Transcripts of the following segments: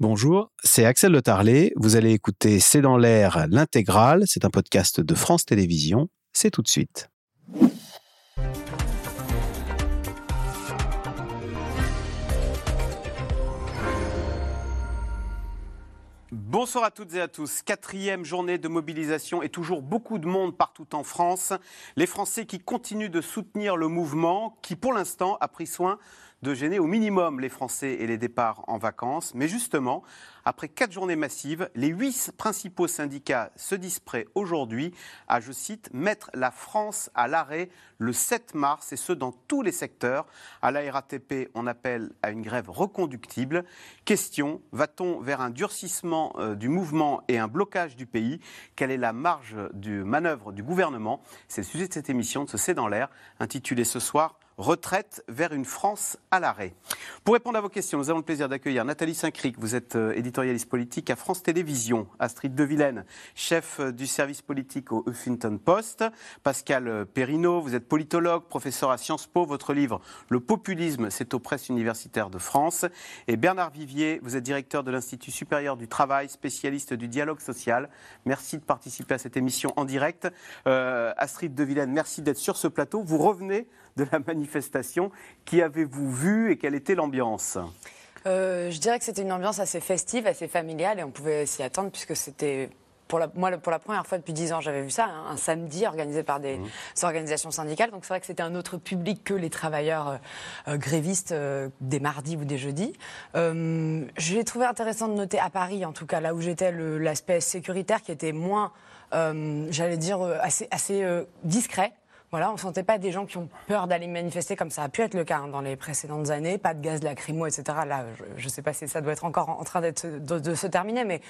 Bonjour, c'est Axel Le Tarlet. Vous allez écouter C'est dans l'air l'intégrale. C'est un podcast de France Télévisions. C'est tout de suite. Bonsoir à toutes et à tous. Quatrième journée de mobilisation et toujours beaucoup de monde partout en France. Les Français qui continuent de soutenir le mouvement qui, pour l'instant, a pris soin de gêner au minimum les Français et les départs en vacances. Mais justement, après quatre journées massives, les huit principaux syndicats se disent prêts aujourd'hui à, je cite, mettre la France à l'arrêt le 7 mars, et ce dans tous les secteurs. À la RATP, on appelle à une grève reconductible. Question, va-t-on vers un durcissement euh, du mouvement et un blocage du pays? Quelle est la marge de manœuvre du gouvernement? C'est le sujet de cette émission de ce C'est dans l'air, intitulée ce soir retraite vers une France à l'arrêt. Pour répondre à vos questions, nous avons le plaisir d'accueillir Nathalie Saint-Cric. Vous êtes euh, éditorialiste politique à France Télévisions. Astrid De chef euh, du service politique au Huffington Post. Pascal euh, Perrineau, vous êtes politologue, professeur à Sciences Po. Votre livre Le populisme, c'est aux presses universitaires de France. Et Bernard Vivier, vous êtes directeur de l'Institut supérieur du travail, spécialiste du dialogue social. Merci de participer à cette émission en direct. Astrid De merci d'être sur ce plateau. Vous revenez de la manifestation. Qui avez-vous vu et quelle était l'ambiance? Euh, Je dirais que c'était une ambiance assez festive, assez familiale et on pouvait s'y attendre puisque c'était pour la, moi, pour la première fois depuis dix ans, j'avais vu ça, hein, un samedi organisé par des mmh. organisations syndicales. Donc c'est vrai que c'était un autre public que les travailleurs euh, euh, grévistes des mardis ou des jeudis. J'ai trouvé intéressant de noter à Paris, en tout cas là où j'étais, l'aspect sécuritaire qui était moins, j'allais dire, assez, assez discret. On ne sentait pas des gens qui ont peur d'aller manifester comme ça a pu être le cas hein, dans les précédentes années. Pas de gaz lacrymo, etc. Là, je ne sais pas si ça doit être encore en train de, se terminer, mais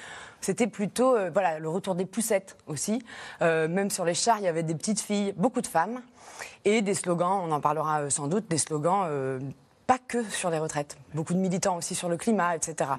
c'était plutôt euh, le retour des poussettes aussi. Euh, même sur les chars, il y avait des petites filles, beaucoup de femmes et des slogans. On en parlera euh, sans doute, des slogans pas que sur les retraites, beaucoup de militants aussi sur le climat, etc.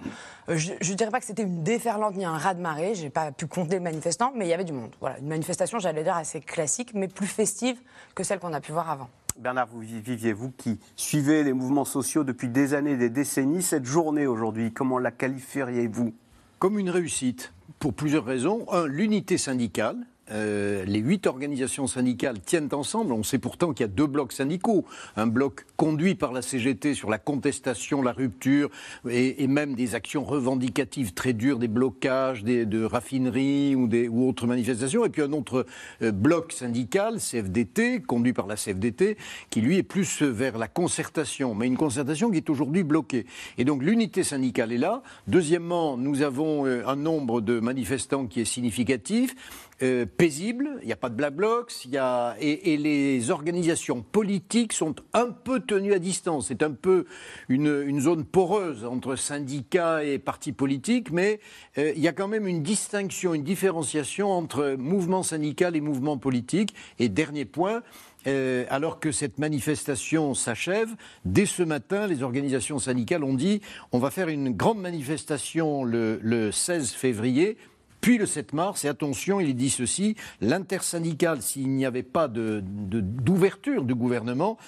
Euh, je ne dirais pas que c'était une déferlante ni un raz-de-marée, j'ai pas pu compter les manifestants, mais il y avait du monde. Voilà, une manifestation, j'allais dire, assez classique, mais plus festive que celle qu'on a pu voir avant. Bernard, vous viviez, vous qui suivez les mouvements sociaux depuis des années, des décennies, cette journée aujourd'hui, comment la qualifieriez-vous? Comme une réussite, pour plusieurs raisons. Un, l'unité syndicale, euh, les huit organisations syndicales tiennent ensemble. On sait pourtant qu'il y a deux blocs syndicaux. Un bloc conduit par la CGT sur la contestation, la rupture et, même des actions revendicatives très dures, des blocages de raffineries ou, des, autres manifestations. Et puis un autre euh, bloc syndical, CFDT, conduit par la CFDT, qui lui est plus vers la concertation, mais une concertation qui est aujourd'hui bloquée. Et donc l'unité syndicale est là. Deuxièmement, nous avons euh, un nombre de manifestants qui est significatif. Euh, paisible, il n'y a pas de black blocs, y a, et, les organisations politiques sont un peu tenues à distance. C'est un peu une, zone poreuse entre syndicats et partis politiques, mais euh, il y a quand même une distinction, une différenciation entre mouvement syndical et mouvement politique. Et dernier point, euh, alors que cette manifestation s'achève, dès ce matin, les organisations syndicales ont dit on va faire une grande manifestation le, le 16 février puis le 7 mars. Et attention, il dit ceci, l'intersyndicale, s'il n'y avait pas d'ouverture de, du gouvernement,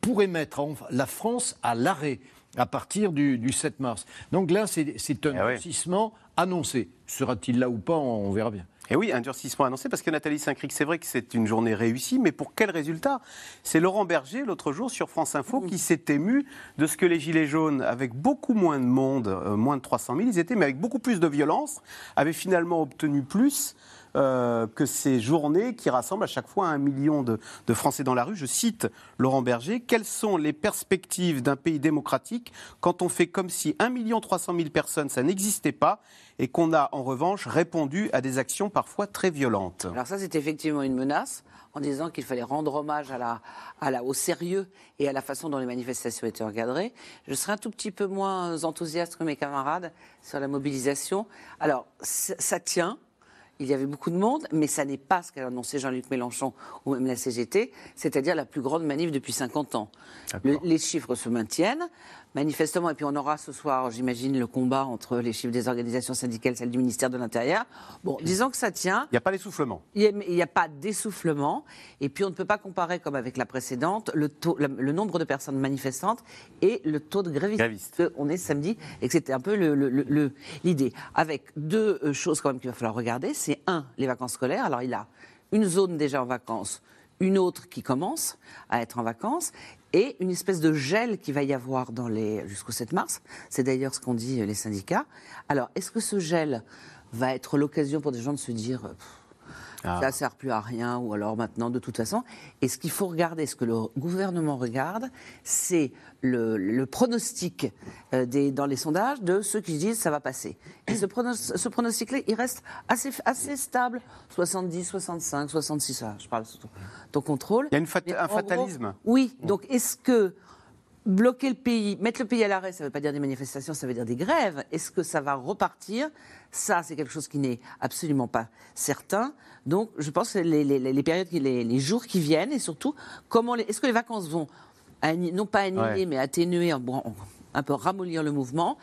pourrait mettre la France à l'arrêt à partir du, 7 mars. Donc là, c'est un ah annoncé. Sera-t-il là ou pas On verra bien. Et oui, un durcissement annoncé, parce que Nathalie Saint-Cric, c'est vrai que c'est une journée réussie, mais pour quel résultat? C'est Laurent Berger, l'autre jour, sur France Info, qui s'est ému de ce que les Gilets jaunes, avec beaucoup moins de monde, euh, moins de 300 000, ils étaient, mais avec beaucoup plus de violence, avaient finalement obtenu plus euh, que ces journées qui rassemblent à chaque fois un million de, Français dans la rue. Je cite Laurent Berger. Quelles sont les perspectives d'un pays démocratique quand on fait comme si 1 300 000 personnes, ça n'existait pas et qu'on a en revanche répondu à des actions parfois très violentes? Alors ça, c'est effectivement une menace en disant qu'il fallait rendre hommage au sérieux et à la façon dont les manifestations étaient encadrées. Je serais un tout petit peu moins enthousiaste que mes camarades sur la mobilisation. Alors, ça tient, il y avait beaucoup de monde, mais ça n'est pas ce qu'a annoncé Jean-Luc Mélenchon ou même la CGT, c'est-à-dire la plus grande manif depuis 50 ans. les chiffres se maintiennent. Manifestement, et puis on aura ce soir, j'imagine, le combat entre les chiffres des organisations syndicales, celles du ministère de l'Intérieur. Bon, disons que ça tient. Il n'y a pas d'essoufflement. Il n'y a, pas d'essoufflement. Et puis on ne peut pas comparer, comme avec la précédente, le, taux, le, nombre de personnes manifestantes et le taux de grévistes. On est samedi et que c'était un peu l'idée. Avec deux euh, choses quand même qu'il va falloir regarder. C'est un, les vacances scolaires. Alors il a une zone déjà en vacances une autre qui commence à être en vacances, et une espèce de gel qui va y avoir dans les jusqu'au 7 mars. C'est d'ailleurs ce qu'ont dit les syndicats. Alors, est-ce que ce gel va être l'occasion pour des gens de se dire ah. ça ne sert plus à rien, ou alors maintenant, de toute façon. Et ce qu'il faut regarder, ce que le gouvernement regarde, c'est le, pronostic euh, des, dans les sondages de ceux qui disent ça va passer. Et ce, ce pronostic-là, il reste assez, assez stable, 70, 65, 66, je parle sous ton, contrôle. Il y a un fatalisme. oui, donc est-ce que bloquer le pays, mettre le pays à l'arrêt, ça ne veut pas dire des manifestations, ça veut dire des grèves. Est-ce que ça va repartir? Ça, c'est quelque chose qui n'est absolument pas certain. Donc, je pense que les, périodes, les, jours qui viennent, et surtout, comment est-ce que les vacances vont non pas annihiler, mais atténuer, un peu ramollir le mouvement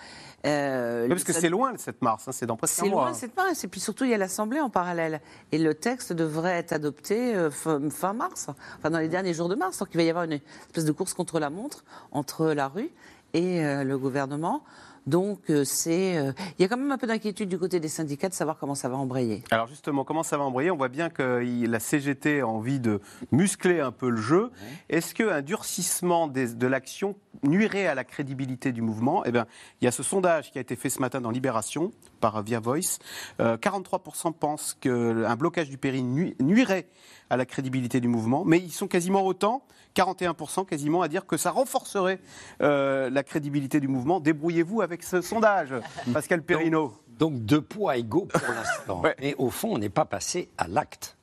euh, parce que c'est loin le 7 mars, hein, c'est dans presque un mois. C'est loin le 7 mars, et puis surtout il y a l'Assemblée en parallèle. Et le texte devrait être adopté euh, fin, mars, enfin dans les derniers jours de mars. Donc il va y avoir une espèce de course contre la montre entre la rue et euh, le gouvernement. Donc, euh, c'est, euh, il y a quand même un peu d'inquiétude du côté des syndicats de savoir comment ça va embrayer. Alors justement, comment ça va embrayer? On voit bien que la CGT a envie de muscler un peu le jeu. Est-ce qu'un durcissement de l'action nuirait à la crédibilité du mouvement? Eh bien, il y a ce sondage qui a été fait ce matin dans Libération par Via Voice. 43% pensent qu'un blocage du péri nuirait à la crédibilité du mouvement, mais ils sont quasiment autant, 41% quasiment, à dire que ça renforcerait euh, la crédibilité du mouvement. Débrouillez-vous avec ce sondage, Pascal Perrineau. Donc, deux poids égaux pour l'instant. Mais au fond, on n'est pas passé à l'acte,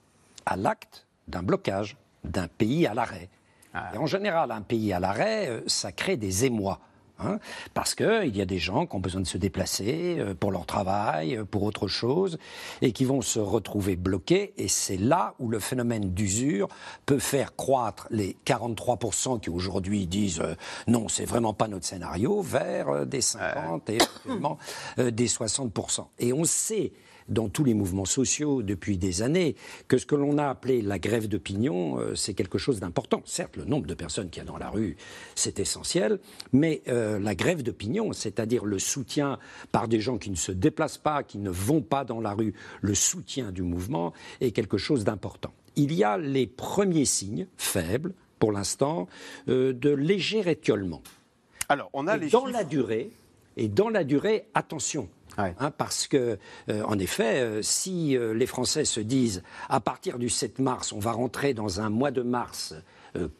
à l'acte d'un blocage, d'un pays à l'arrêt. Ah. Et en général, un pays à l'arrêt, euh, ça crée des émois. Hein, parce qu'il y a des gens qui ont besoin de se déplacer euh, pour leur travail, euh, pour autre chose, et qui vont se retrouver bloqués. Et c'est là où le phénomène d'usure peut faire croître les 43% qui aujourd'hui disent euh, non, c'est vraiment pas notre scénario, vers des 50 et éventuellement des 60%. Et on sait dans tous les mouvements sociaux depuis des années, que ce que l'on a appelé la grève d'opinion, euh, c'est quelque chose d'important. Certes, le nombre de personnes qu'il y a dans la rue, c'est essentiel, mais euh, la grève d'opinion, c'est-à-dire le soutien par des gens qui ne se déplacent pas, qui ne vont pas dans la rue, le soutien du mouvement est quelque chose d'important. Il y a les premiers signes, faibles pour l'instant, euh, de léger étiolement. Alors, on a et dans la durée, et dans la durée, attention, Hein, parce que, euh, en effet, euh, si euh, les Français se disent à partir du 7 mars, on va rentrer dans un mois de mars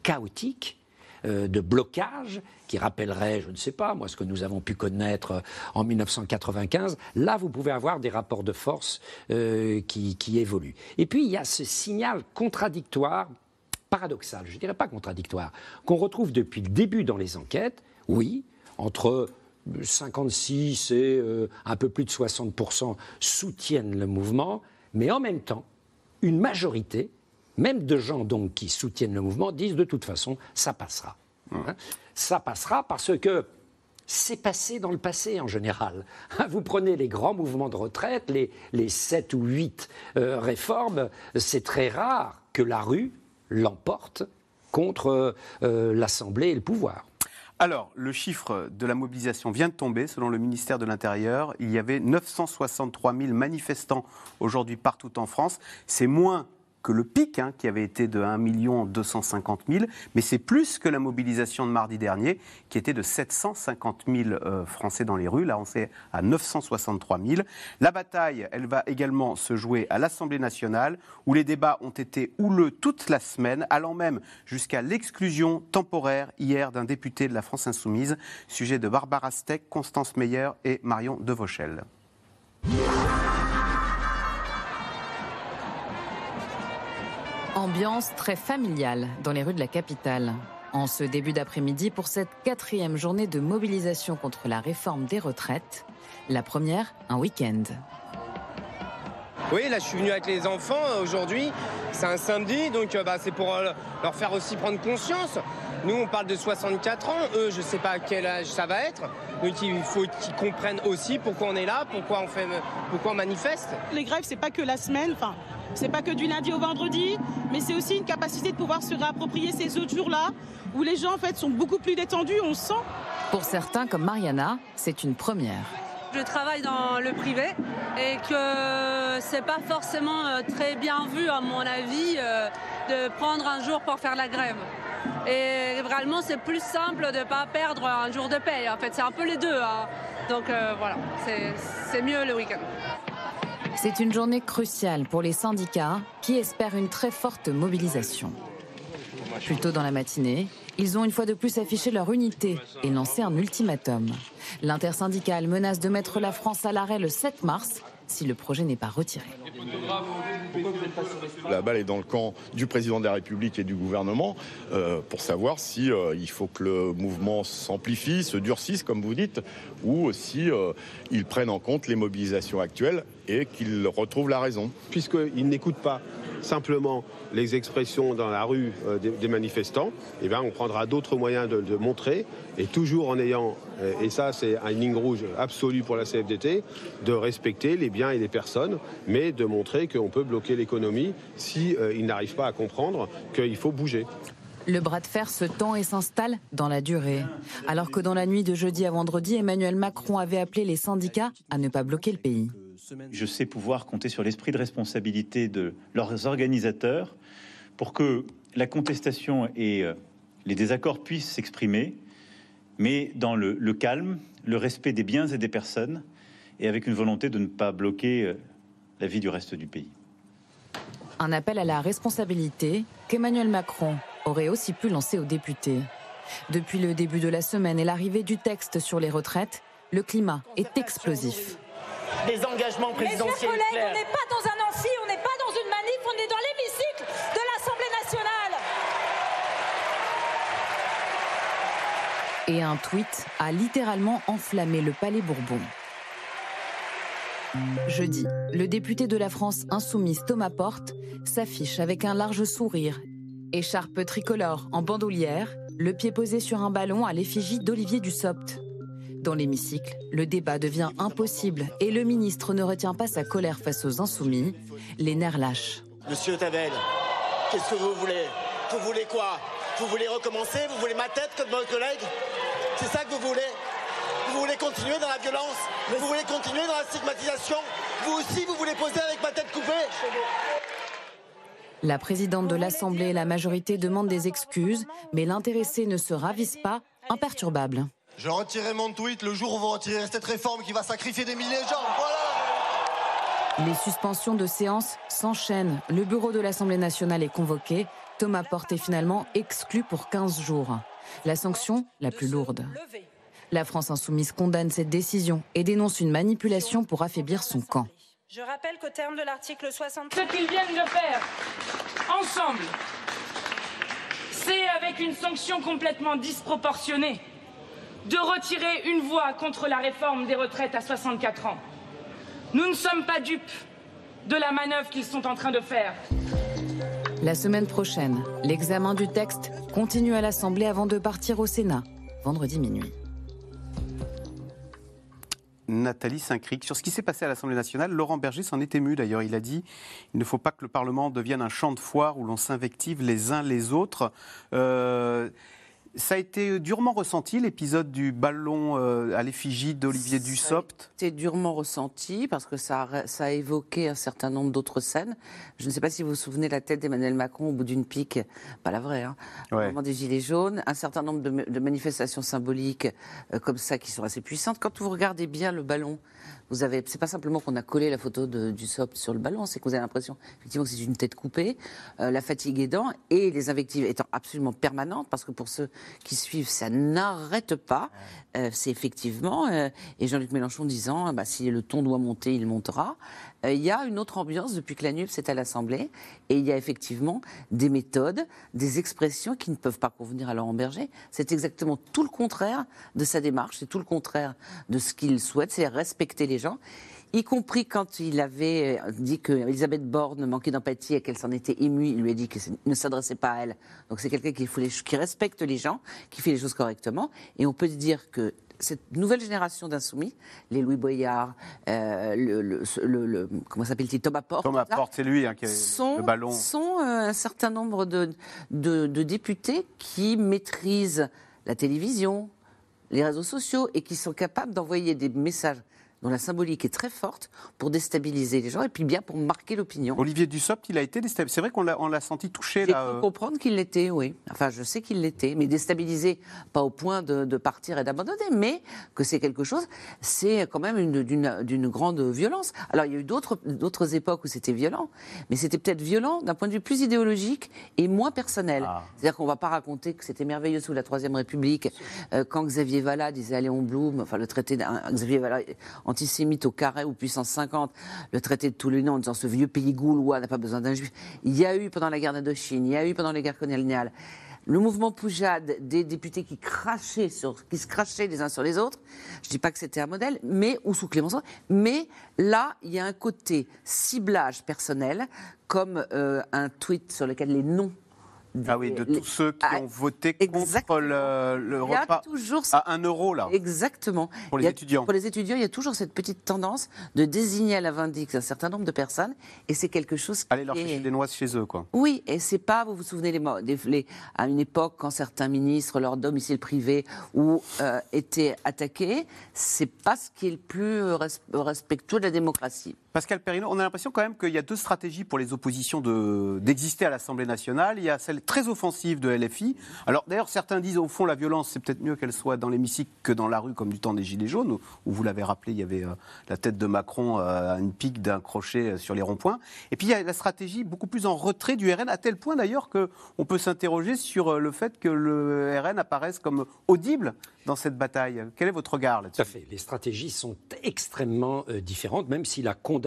chaotique, de blocage qui rappellerait, je ne sais pas, moi, ce que nous avons pu connaître en 1995, là, vous pouvez avoir des rapports de force qui, qui, évoluent. Et puis, il y a ce signal contradictoire, paradoxal, je ne dirais pas contradictoire, qu'on retrouve depuis le début dans les enquêtes, oui, entre 56 et euh, un peu plus de 60% soutiennent le mouvement, mais en même temps, une majorité, même de gens donc qui soutiennent le mouvement, disent de toute façon, ça passera. Hein. ça passera parce que c'est passé dans le passé en général. Vous prenez les grands mouvements de retraite, les, les 7 ou 8 euh, réformes, c'est très rare que la rue l'emporte contre euh, l'Assemblée et le pouvoir. Alors, le chiffre de la mobilisation vient de tomber. Selon le ministère de l'Intérieur, il y avait 963 000 manifestants aujourd'hui partout en France. C'est moins que le pic, hein, qui avait été de 1 250 000, mais c'est plus que la mobilisation de mardi dernier, qui était de 750 000 euh, Français dans les rues. Là, on est à 963 000. La bataille, elle va également se jouer à l'Assemblée nationale, où les débats ont été houleux toute la semaine, allant même jusqu'à l'exclusion temporaire hier d'un député de la France insoumise, sujet de Barbara Steck, Constance Meyer et Marion Devauchel. Ambiance très familiale dans les rues de la capitale. En ce début d'après-midi pour cette quatrième journée de mobilisation contre la réforme des retraites. La première, un week-end. Oui, là je suis venu avec les enfants euh, aujourd'hui. C'est un samedi, donc euh, bah, c'est pour euh, leur faire aussi prendre conscience Nous, on parle de 64 ans. Eux, je ne sais pas à quel âge ça va être. Donc, il faut qu'ils comprennent aussi pourquoi on est là, pourquoi on, fait, pourquoi on manifeste. Les grèves, c'est pas que la semaine. Enfin, c'est pas que du lundi au vendredi, mais c'est aussi une capacité de pouvoir se réapproprier ces autres jours-là, où les gens en fait sont beaucoup plus détendus, on sent. Pour certains, comme Mariana, c'est une première. Je travaille dans le privé et que c'est pas forcément euh, très bien vu, à mon avis, euh, de prendre un jour pour faire la grève. Et vraiment, c'est plus simple de ne pas perdre un jour de paye. En fait, c'est un peu les deux. Hein. Donc euh, voilà, c'est mieux le week-end. C'est une journée cruciale pour les syndicats qui espèrent une très forte mobilisation. Plus tôt dans la matinée, ils ont une fois de plus affiché leur unité et lancé un ultimatum. L'intersyndicale menace de mettre la France à l'arrêt le 7 mars si le projet n'est pas retiré. La balle est dans le camp du président de la République et du gouvernement euh, pour savoir si euh, il faut que le mouvement s'amplifie, se durcisse, comme vous dites, ou si euh, ils prennent en compte les mobilisations actuelles et qu'ils retrouvent la raison. Puisqu'ils n'écoutent pas simplement les expressions dans la rue euh, des, manifestants, eh bien, on prendra d'autres moyens de, montrer, et toujours en ayant, euh, et ça c'est un ligne rouge absolue pour la CFDT, de respecter les biens et les personnes, mais de montrer qu'on peut bloquer l'économie s'ils si, euh, n'arrivent pas à comprendre qu'il faut bouger. Le bras de fer se tend et s'installe dans la durée. Alors que dans la nuit de jeudi à vendredi, Emmanuel Macron avait appelé les syndicats à ne pas bloquer le pays. Je sais pouvoir compter sur l'esprit de responsabilité de leurs organisateurs pour que la contestation et euh, les désaccords puissent s'exprimer, mais dans le, calme, le respect des biens et des personnes, et avec une volonté de ne pas bloquer euh, la vie du reste du pays. Un appel à la responsabilité qu'Emmanuel Macron aurait aussi pu lancer aux députés. Depuis le début de la semaine et l'arrivée du texte sur les retraites, le climat est explosif des engagements présidentiels. Mes chers collègues, on n'est pas dans un amphi, on n'est pas dans une manif, on est dans l'hémicycle de l'Assemblée nationale. Et un tweet a littéralement enflammé le Palais Bourbon. Jeudi, le député de la France insoumise Thomas Porte s'affiche avec un large sourire, écharpe tricolore en bandoulière, le pied posé sur un ballon à l'effigie d'Olivier Dussopt. Dans l'hémicycle, le débat devient impossible et le ministre ne retient pas sa colère face aux insoumis. Les nerfs lâchent. Monsieur Tavel, qu'est-ce que vous voulez? Vous voulez quoi? Vous voulez recommencer? Vous voulez ma tête comme votre collègue? C'est ça que vous voulez? Vous voulez continuer dans la violence? Vous voulez continuer dans la stigmatisation? Vous aussi, vous voulez poser avec ma tête coupée? La présidente de l'Assemblée et la majorité demandent des excuses, mais l'intéressé ne se ravise pas, imperturbable. Je retirerai mon tweet le jour où vous retirerez cette réforme qui va sacrifier des milliers de gens. Voilà Les suspensions de séance s'enchaînent. Le bureau de l'Assemblée nationale est convoqué. Thomas Porte est finalement exclu pour 15 jours. La sanction la plus lourde. La France insoumise condamne cette décision et dénonce une manipulation pour affaiblir son camp. Je rappelle qu'au terme de l'article 60... Ce qu'ils viennent de faire, ensemble, c'est avec une sanction complètement disproportionnée de retirer une voix contre la réforme des retraites à 64 ans. Nous ne sommes pas dupes de la manœuvre qu'ils sont en train de faire. La semaine prochaine, l'examen du texte continue à l'Assemblée avant de partir au Sénat, vendredi minuit. Nathalie Saint-Cric. Sur ce qui s'est passé à l'Assemblée nationale, Laurent Berger s'en est ému d'ailleurs. Il a dit il ne faut pas que le Parlement devienne un champ de foire où l'on s'invective les uns les autres. Euh, ça a été durement ressenti, l'épisode du ballon euh, à l'effigie d'Olivier Dussopt? C'était durement ressenti parce que ça a, ça a évoqué un certain nombre d'autres scènes. Je ne sais pas si vous vous souvenez la tête d'Emmanuel Macron au bout d'une pique, pas la vraie, hein, au moment des Gilets jaunes, un certain nombre de, manifestations symboliques euh, comme ça qui sont assez puissantes. Quand vous regardez bien le ballon, vous avez, c'est pas simplement qu'on a collé la photo du SOP sur le ballon, c'est que vous avez l'impression effectivement que c'est une tête coupée, euh, la fatigue aidant et les invectives étant absolument permanentes parce que pour ceux qui suivent, ça n'arrête pas. Euh, c'est effectivement euh, et Jean-Luc Mélenchon disant bah, si le ton doit monter, il montera. Euh, il y a une autre ambiance depuis que la NUP est à l'Assemblée et il y a effectivement des méthodes, des expressions qui ne peuvent pas convenir à Laurent Berger. C'est exactement tout le contraire de sa démarche, c'est tout le contraire de ce qu'il souhaite, c'est respecter les gens y compris quand il avait dit que Elisabeth Borne manquait d'empathie et qu'elle s'en était émue, il lui a dit qu'il ne s'adressait pas à elle. Donc c'est quelqu'un qui, qui respecte les gens. qui fait les choses correctement. Et on peut dire que cette nouvelle génération d'insoumis, les Louis Boyard, euh, le, le- le- le- comment s'appelle-t-il, Thomas Porte, Thomas Porte, c'est lui hein, qui a sont, le ballon. sont euh, un certain nombre de, de- de députés qui maîtrisent la télévision, les réseaux sociaux et qui sont capables d'envoyer des messages dont la symbolique est très forte pour déstabiliser les gens et puis bien pour marquer l'opinion. Olivier Dussopt, il a été déstabilisé. C'est vrai qu'on l'a, senti touché J'ai là. cru euh. comprendre qu'il l'était, oui. Enfin, je sais qu'il l'était, mais déstabilisé, pas au point de, de partir et d'abandonner, mais que c'est quelque chose, c'est quand même une- d'une grande violence. Alors, il y a eu d'autres époques où c'était violent, mais c'était peut-être violent d'un point de vue plus idéologique et moins personnel. C'est-à-dire qu'on ne va pas raconter que c'était merveilleux sous la Troisième République, euh, quand Xavier Vallat disait « Léon Blum », enfin le traité d'un Xavier Vallat antisémite au carré ou puissance 50, le traité de Toulon en disant ce vieux pays gaulois n'a pas besoin d'un juif. Il y a eu pendant la guerre d'Indochine, il y a eu pendant les guerres coloniales, le mouvement Poujade, des députés qui crachaient sur, qui se crachaient les uns sur les autres. Je dis pas que c'était un modèle, mais ou sous Clémenceau, mais là il y a un côté ciblage personnel, comme euh, un tweet sur lequel les noms Ah oui, de tous ceux qui ont voté contre le, le Il y a repas toujours à 1 euro là. Exactement. Pour les a- étudiants. Pour les étudiants, il y a toujours cette petite tendance de désigner à la vindicte un certain nombre de personnes, et c'est quelque chose qui Aller leur chercher des noises chez eux quoi. oui, et c'est pas, vous vous souvenez, les, les- à une époque, quand certains ministres, leur domicile privé, ou euh, étaient attaqués, c'est pas ce qui est le plus euh, res- respectueux de la démocratie. Pascal Perrino, on a l'impression quand même qu'il y a deux stratégies pour les oppositions de- d'exister à l'Assemblée nationale. Il y a celle très offensive de LFI. Alors d'ailleurs, certains disent au fond la violence, c'est peut-être mieux qu'elle soit dans l'hémicycle que dans la rue, comme du temps des Gilets jaunes, où, vous l'avez rappelé, il y avait euh, la tête de Macron euh, à une pique d'un crochet euh, sur les ronds-points. Et puis il y a la stratégie beaucoup plus en retrait du RN, à tel point d'ailleurs qu'on peut s'interroger sur le fait que le RN apparaisse comme audible dans cette bataille. Quel est votre regard là-dessus? Les stratégies sont extrêmement différentes, même si la condamnation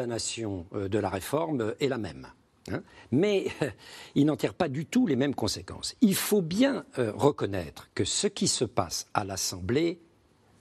euh, de la réforme euh, est la même. hein. Mais euh, il n'en tire pas du tout les mêmes conséquences. Il faut bien euh, reconnaître que ce qui se passe à l'Assemblée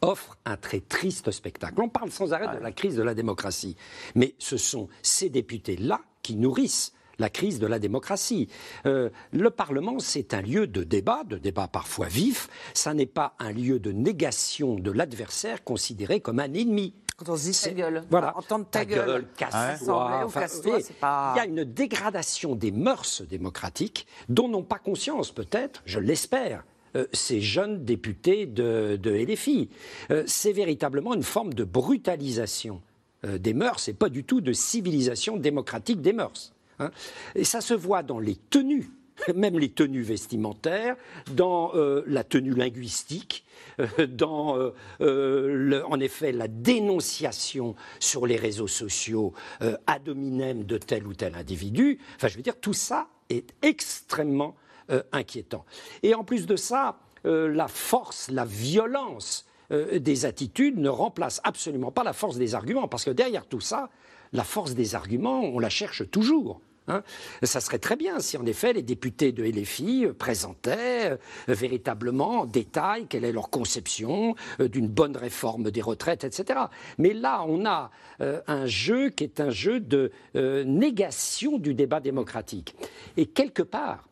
offre un très triste spectacle. On parle sans arrêt de la crise de la démocratie, mais ce sont ces députés-là qui nourrissent la crise de la démocratie. Euh, le Parlement, c'est un lieu de débat, de débat parfois vif. Ça n'est pas un lieu de négation de l'adversaire considéré comme un ennemi. Quand on se dit ta gueule, Voilà. entendre ta, gueule, casse-toi. Enfin, c'est pas. Il y a une dégradation des mœurs démocratiques dont n'ont pas conscience, peut-être, je l'espère, euh, ces jeunes députés de, de LFI. Euh, c'est véritablement une forme de brutalisation euh, des mœurs et pas du tout de civilisation démocratique des mœurs. hein. Et ça se voit dans les tenues même les tenues vestimentaires, dans euh, la tenue linguistique, euh, dans, euh, en effet, la dénonciation sur les réseaux sociaux ad hominem de tel ou tel individu. Enfin, je veux dire, tout ça est extrêmement inquiétant. Et en plus de ça, la force, la violence des attitudes ne remplace absolument pas la force des arguments, parce que derrière tout ça, la force des arguments, on la cherche toujours. Hein. Ça serait très bien si, en effet, les députés de LFI euh, présentaient euh, véritablement en détail quelle est leur conception euh, d'une bonne réforme des retraites, etc. Mais là, on a un jeu qui est un jeu de négation du débat démocratique. Et quelque part,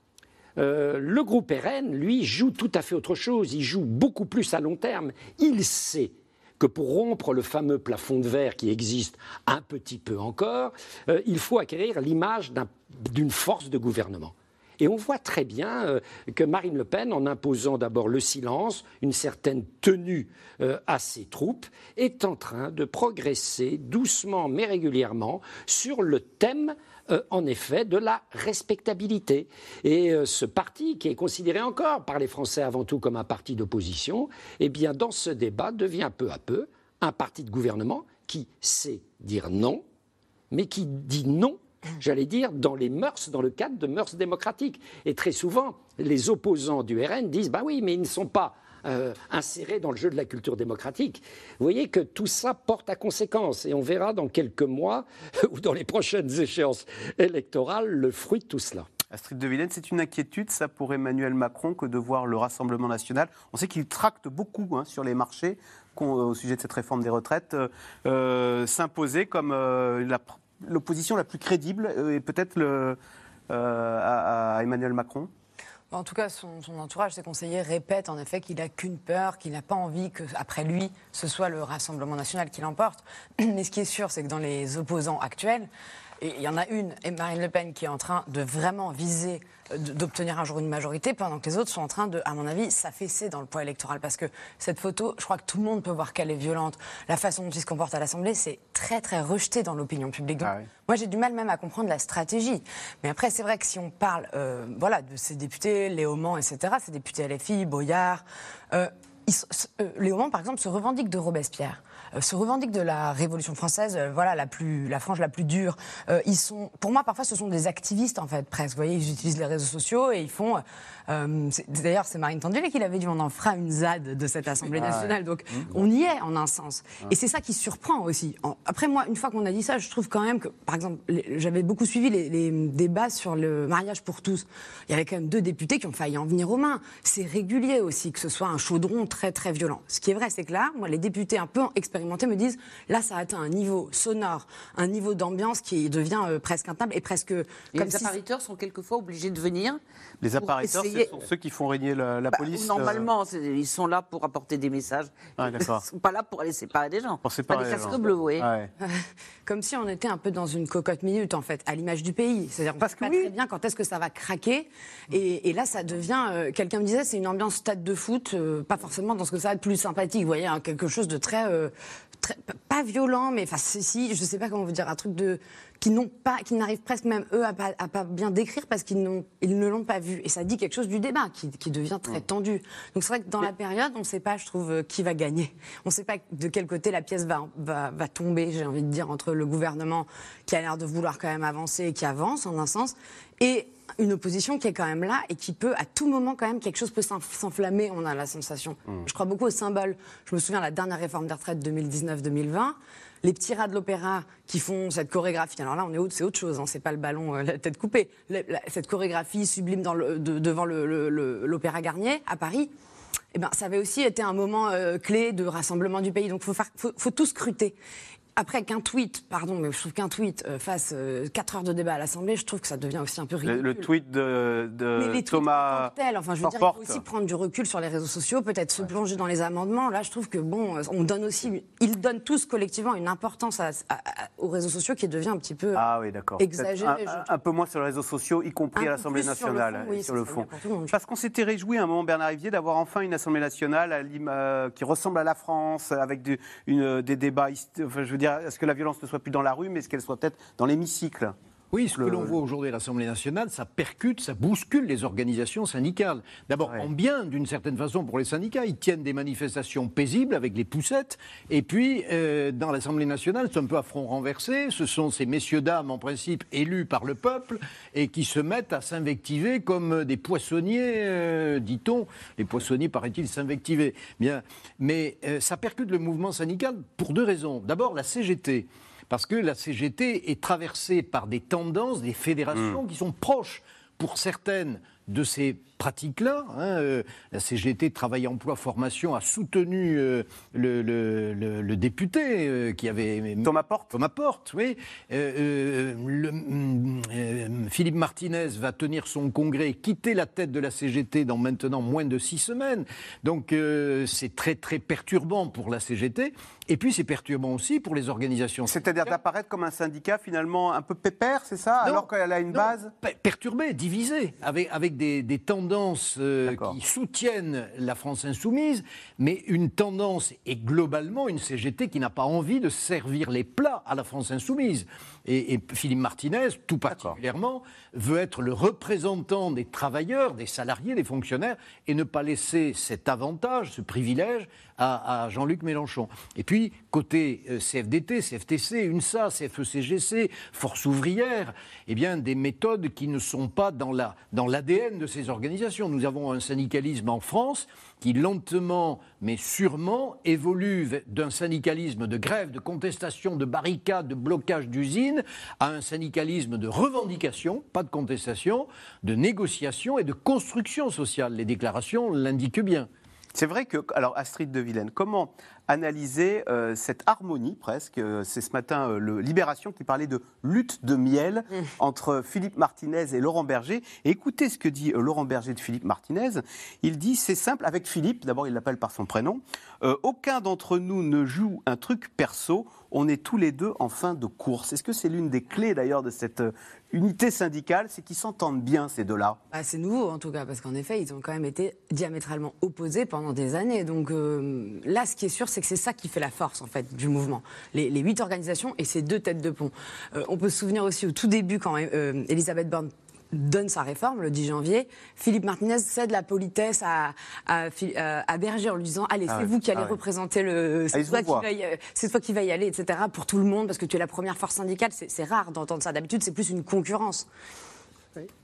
le groupe RN, lui, joue tout à fait autre chose. Il joue beaucoup plus à long terme. Il sait que pour rompre le fameux plafond de verre qui existe un petit peu encore, euh, il faut acquérir l'image d'un- d'une force de gouvernement. Et on voit très bien euh, que Marine Le Pen, en imposant d'abord le silence, une certaine tenue euh, à ses troupes, est en train de progresser doucement mais régulièrement sur le thème euh, en effet, de la respectabilité. Et ce parti, qui est considéré encore par les Français avant tout comme un parti d'opposition, eh dans ce débat, devient peu à peu un parti de gouvernement qui sait dire non, mais qui dit non, j'allais dire, dans les mœurs, dans le cadre de mœurs démocratiques. Et très souvent, les opposants du RN disent, bah oui, mais ils ne sont pas euh, insérés dans le jeu de la culture démocratique. Vous voyez que tout ça porte à conséquence, et on verra dans quelques mois, ou dans les prochaines échéances électorales, le fruit de tout cela. Astrid de Villene, c'est une inquiétude, ça, pour Emmanuel Macron, que de voir le Rassemblement national. On sait qu'il tracte beaucoup hein, sur les marchés qu'on- au sujet de cette réforme des retraites, euh, euh, s'imposer comme euh, la l'opposition la plus crédible euh, et peut-être euh, à, Emmanuel Macron? En tout cas, son, entourage, ses conseillers répètent en effet qu'il n'a qu'une peur, qu'il n'a pas envie que, après lui, ce soit le Rassemblement national qui l'emporte. Mais ce qui est sûr, c'est que dans les opposants actuels, il y en a une, et Marine Le Pen, qui est en train de vraiment viser d'obtenir un jour une majorité, pendant que les autres sont en train de, à mon avis, s'affaisser dans le poids électoral. Parce que cette photo, je crois que tout le monde peut voir qu'elle est violente. La façon dont il se comporte à l'Assemblée, c'est très, très rejeté dans l'opinion publique. Donc, moi, j'ai du mal même à comprendre la stratégie. Mais après, c'est vrai que si on parle euh, voilà, de ces députés, Léaumont, etc., ces députés LFI, Boyard, euh, ils euh, par exemple, se revendique de Robespierre, se revendique de la Révolution française, euh, voilà, la, plus, la frange la plus dure. Euh, ils sont, pour moi, parfois, ce sont des activistes, en fait, presque. Vous voyez, ils utilisent les réseaux sociaux et ils font. Euh, c'est- D'ailleurs, c'est Marine Tondelier qui l'avait dit on en fera une ZAD de cette Assemblée Ah ouais. nationale. Donc, Mmh. on y est, en un sens. Ouais. Et c'est ça qui surprend aussi. Après, moi, une fois qu'on a dit ça, je trouve quand même que, par exemple, j'avais beaucoup suivi les, les débats sur le mariage pour tous. Il y avait quand même deux députés qui ont failli en venir aux mains. C'est régulier aussi que ce soit un chaudron très, très violent. Ce qui est vrai, c'est que là, moi, les députés un peu expérimentés me disent, là, ça atteint un niveau sonore, un niveau d'ambiance qui devient euh, presque intenable et presque Et comme les si appariteurs sont quelquefois obligés de venir. Les appariteurs, essayer- ce sont ceux qui font régner la, la Bah, police. euh, Normalement, c'est- ils sont là pour apporter des messages. Ah. Ils ne sont pas là pour aller séparer des gens. Pour pas séparer des les casques gens. bleus, vous voyez. Ouais. Comme si on était un peu dans une cocotte minute, en fait, à l'image du pays. C'est-à-dire, on ne sait pas très bien quand est-ce que ça va craquer. Et, et là, ça devient. euh, Quelqu'un me disait, c'est une ambiance stade de foot, euh, pas forcément dans ce que ça va être plus sympathique. Vous voyez, hein, quelque chose de très. euh, très- pas violent, mais enfin, si, si, je ne sais pas comment vous dire, un truc de. Qui n'ont pas, qui n'arrivent presque même eux à pas, à pas bien décrire parce qu'ils n'ont, ils ne l'ont pas vu. Et ça dit quelque chose du débat qui, qui devient très tendu. Donc c'est vrai que dans la période, on ne sait pas, je trouve, euh, qui va gagner. On ne sait pas de quel côté la pièce va, va, va tomber, j'ai envie de dire, entre le gouvernement qui a l'air de vouloir quand même avancer et qui avance en un sens, et une opposition qui est quand même là et qui peut, à tout moment, quand même, quelque chose peut s'enf- s'enflammer, on a la sensation. Je crois beaucoup au symbole. Je me souviens de la dernière réforme des retraites 2019-2020. Les petits rats de l'opéra qui font cette chorégraphie. Alors là, on est autre, c'est autre chose. Hein, c'est pas le ballon, euh, la tête coupée. Cette chorégraphie sublime devant l'opéra Garnier à Paris. Eh ben, ça avait aussi été un moment euh, clé de rassemblement du pays. Donc, faut, faut tout scruter. Après qu'un tweet, pardon, mais je trouve qu'un tweet euh, fasse 4 heures de débat à l'Assemblée, je trouve que ça devient aussi un peu Le, ridicule. le tweet de, de Mais les tweets Thomas tel. Enfin, je veux dire, il faut aussi prendre du recul sur les réseaux sociaux, peut-être se plonger dans les amendements. Là, je trouve que bon, euh, on donne aussi, ils donnent tous collectivement une importance à- à- à- aux réseaux sociaux qui devient un petit peu Ah oui, d'accord. exagérée. Un, peu moins sur les réseaux sociaux, y compris à l'Assemblée plus sur le nationale. fond, oui, et sur le fond. Parce qu'on s'était réjoui à un moment, Bernard Rivier, d'avoir enfin une Assemblée nationale à euh, qui ressemble à la France, avec du- une- des débats. Enfin, je veux dire, est-ce que la violence ne soit plus dans la rue, mais est-ce qu'elle soit peut-être dans l'hémicycle? Oui, ce que l'on voit aujourd'hui à l'Assemblée nationale, ça percute, ça bouscule les organisations syndicales. D'abord, en bien, d'une certaine façon, pour les syndicats, ils tiennent des manifestations paisibles avec les poussettes. Et puis, euh, dans l'Assemblée nationale, c'est un peu à front renversé. Ce sont ces messieurs-dames, en principe, élus par le peuple, et qui se mettent à s'invectiver comme des poissonniers, euh, dit-on. Les poissonniers, paraît-il, s'invectiver. Bien, mais euh, ça percute le mouvement syndical pour deux raisons. D'abord, la CGT. Parce que la CGT est traversée par des tendances, des fédérations qui sont proches, pour certaines, de ces pratiques-là. hein. Euh, la CGT Travail, Emploi, Formation a soutenu euh, le, le- le- le député euh, qui avait... Thomas Porte Thomas Porte, oui. Philippe Martinez va tenir son congrès, quitter la tête de la CGT dans maintenant moins de six semaines. Donc c'est très très perturbant pour la CGT. Et puis c'est perturbant aussi pour les organisations. C'est-à-dire d'apparaître comme un syndicat finalement un peu pépère, c'est ça Non, Alors qu'elle a une non, base per- perturbé, divisé, avec, avec des, des tendances euh, qui soutiennent la France insoumise, mais une tendance et globalement une CGT qui n'a pas envie de servir les plats à la France insoumise. Et, et Philippe Martinez, tout particulièrement, veut être le représentant des travailleurs, des salariés, des fonctionnaires, et ne pas laisser cet avantage, ce privilège à, à Jean-Luc Mélenchon. Et puis, côté euh, CFDT, CFTC, UNSA, CFECGC, Force ouvrière, eh bien, des méthodes qui ne sont pas dans la- dans l'ADN de ces organisations. Nous avons un syndicalisme en France qui, lentement mais sûrement, évolue d'un syndicalisme de grève, de contestation, de barricade, de blocage d'usines, à un syndicalisme de revendication, pas de contestation, de négociation et de construction sociale. Les déclarations l'indiquent bien. C'est vrai que, alors Astrid de Vilaine, comment analyser euh, cette harmonie presque. Euh, C'est ce matin euh, le Libération qui parlait de lutte de miel Mmh. entre Philippe Martinez et Laurent Berger. Et écoutez ce que dit euh, Laurent Berger de Philippe Martinez. Il dit c'est simple avec Philippe. D'abord, il l'appelle par son prénom. Aucun d'entre nous ne joue un truc perso. On est tous les deux en fin de course. Est-ce que c'est l'une des clés d'ailleurs de cette unité syndicale? C'est qu'ils s'entendent bien ces deux-là. Bah, c'est nouveau en tout cas, parce qu'en effet, ils ont quand même été diamétralement opposés pendant des années. Donc là, ce qui est sûr, c'est que c'est ça qui fait la force en fait du mouvement. Les, les huit organisations et ces deux têtes de pont. Euh, on peut se souvenir aussi au tout début, quand euh, Elisabeth Borne donne sa réforme le 10 janvier, Philippe Martinez cède la politesse à, à, à Berger en lui disant Allez, Ah c'est ouais, vous qui allez ah ouais. représenter le. Ah, C'est toi, euh, c'est toi qui va y aller, etc. Pour tout le monde, parce que tu es la première force syndicale. C'est c'est rare d'entendre ça. D'habitude, c'est plus une concurrence.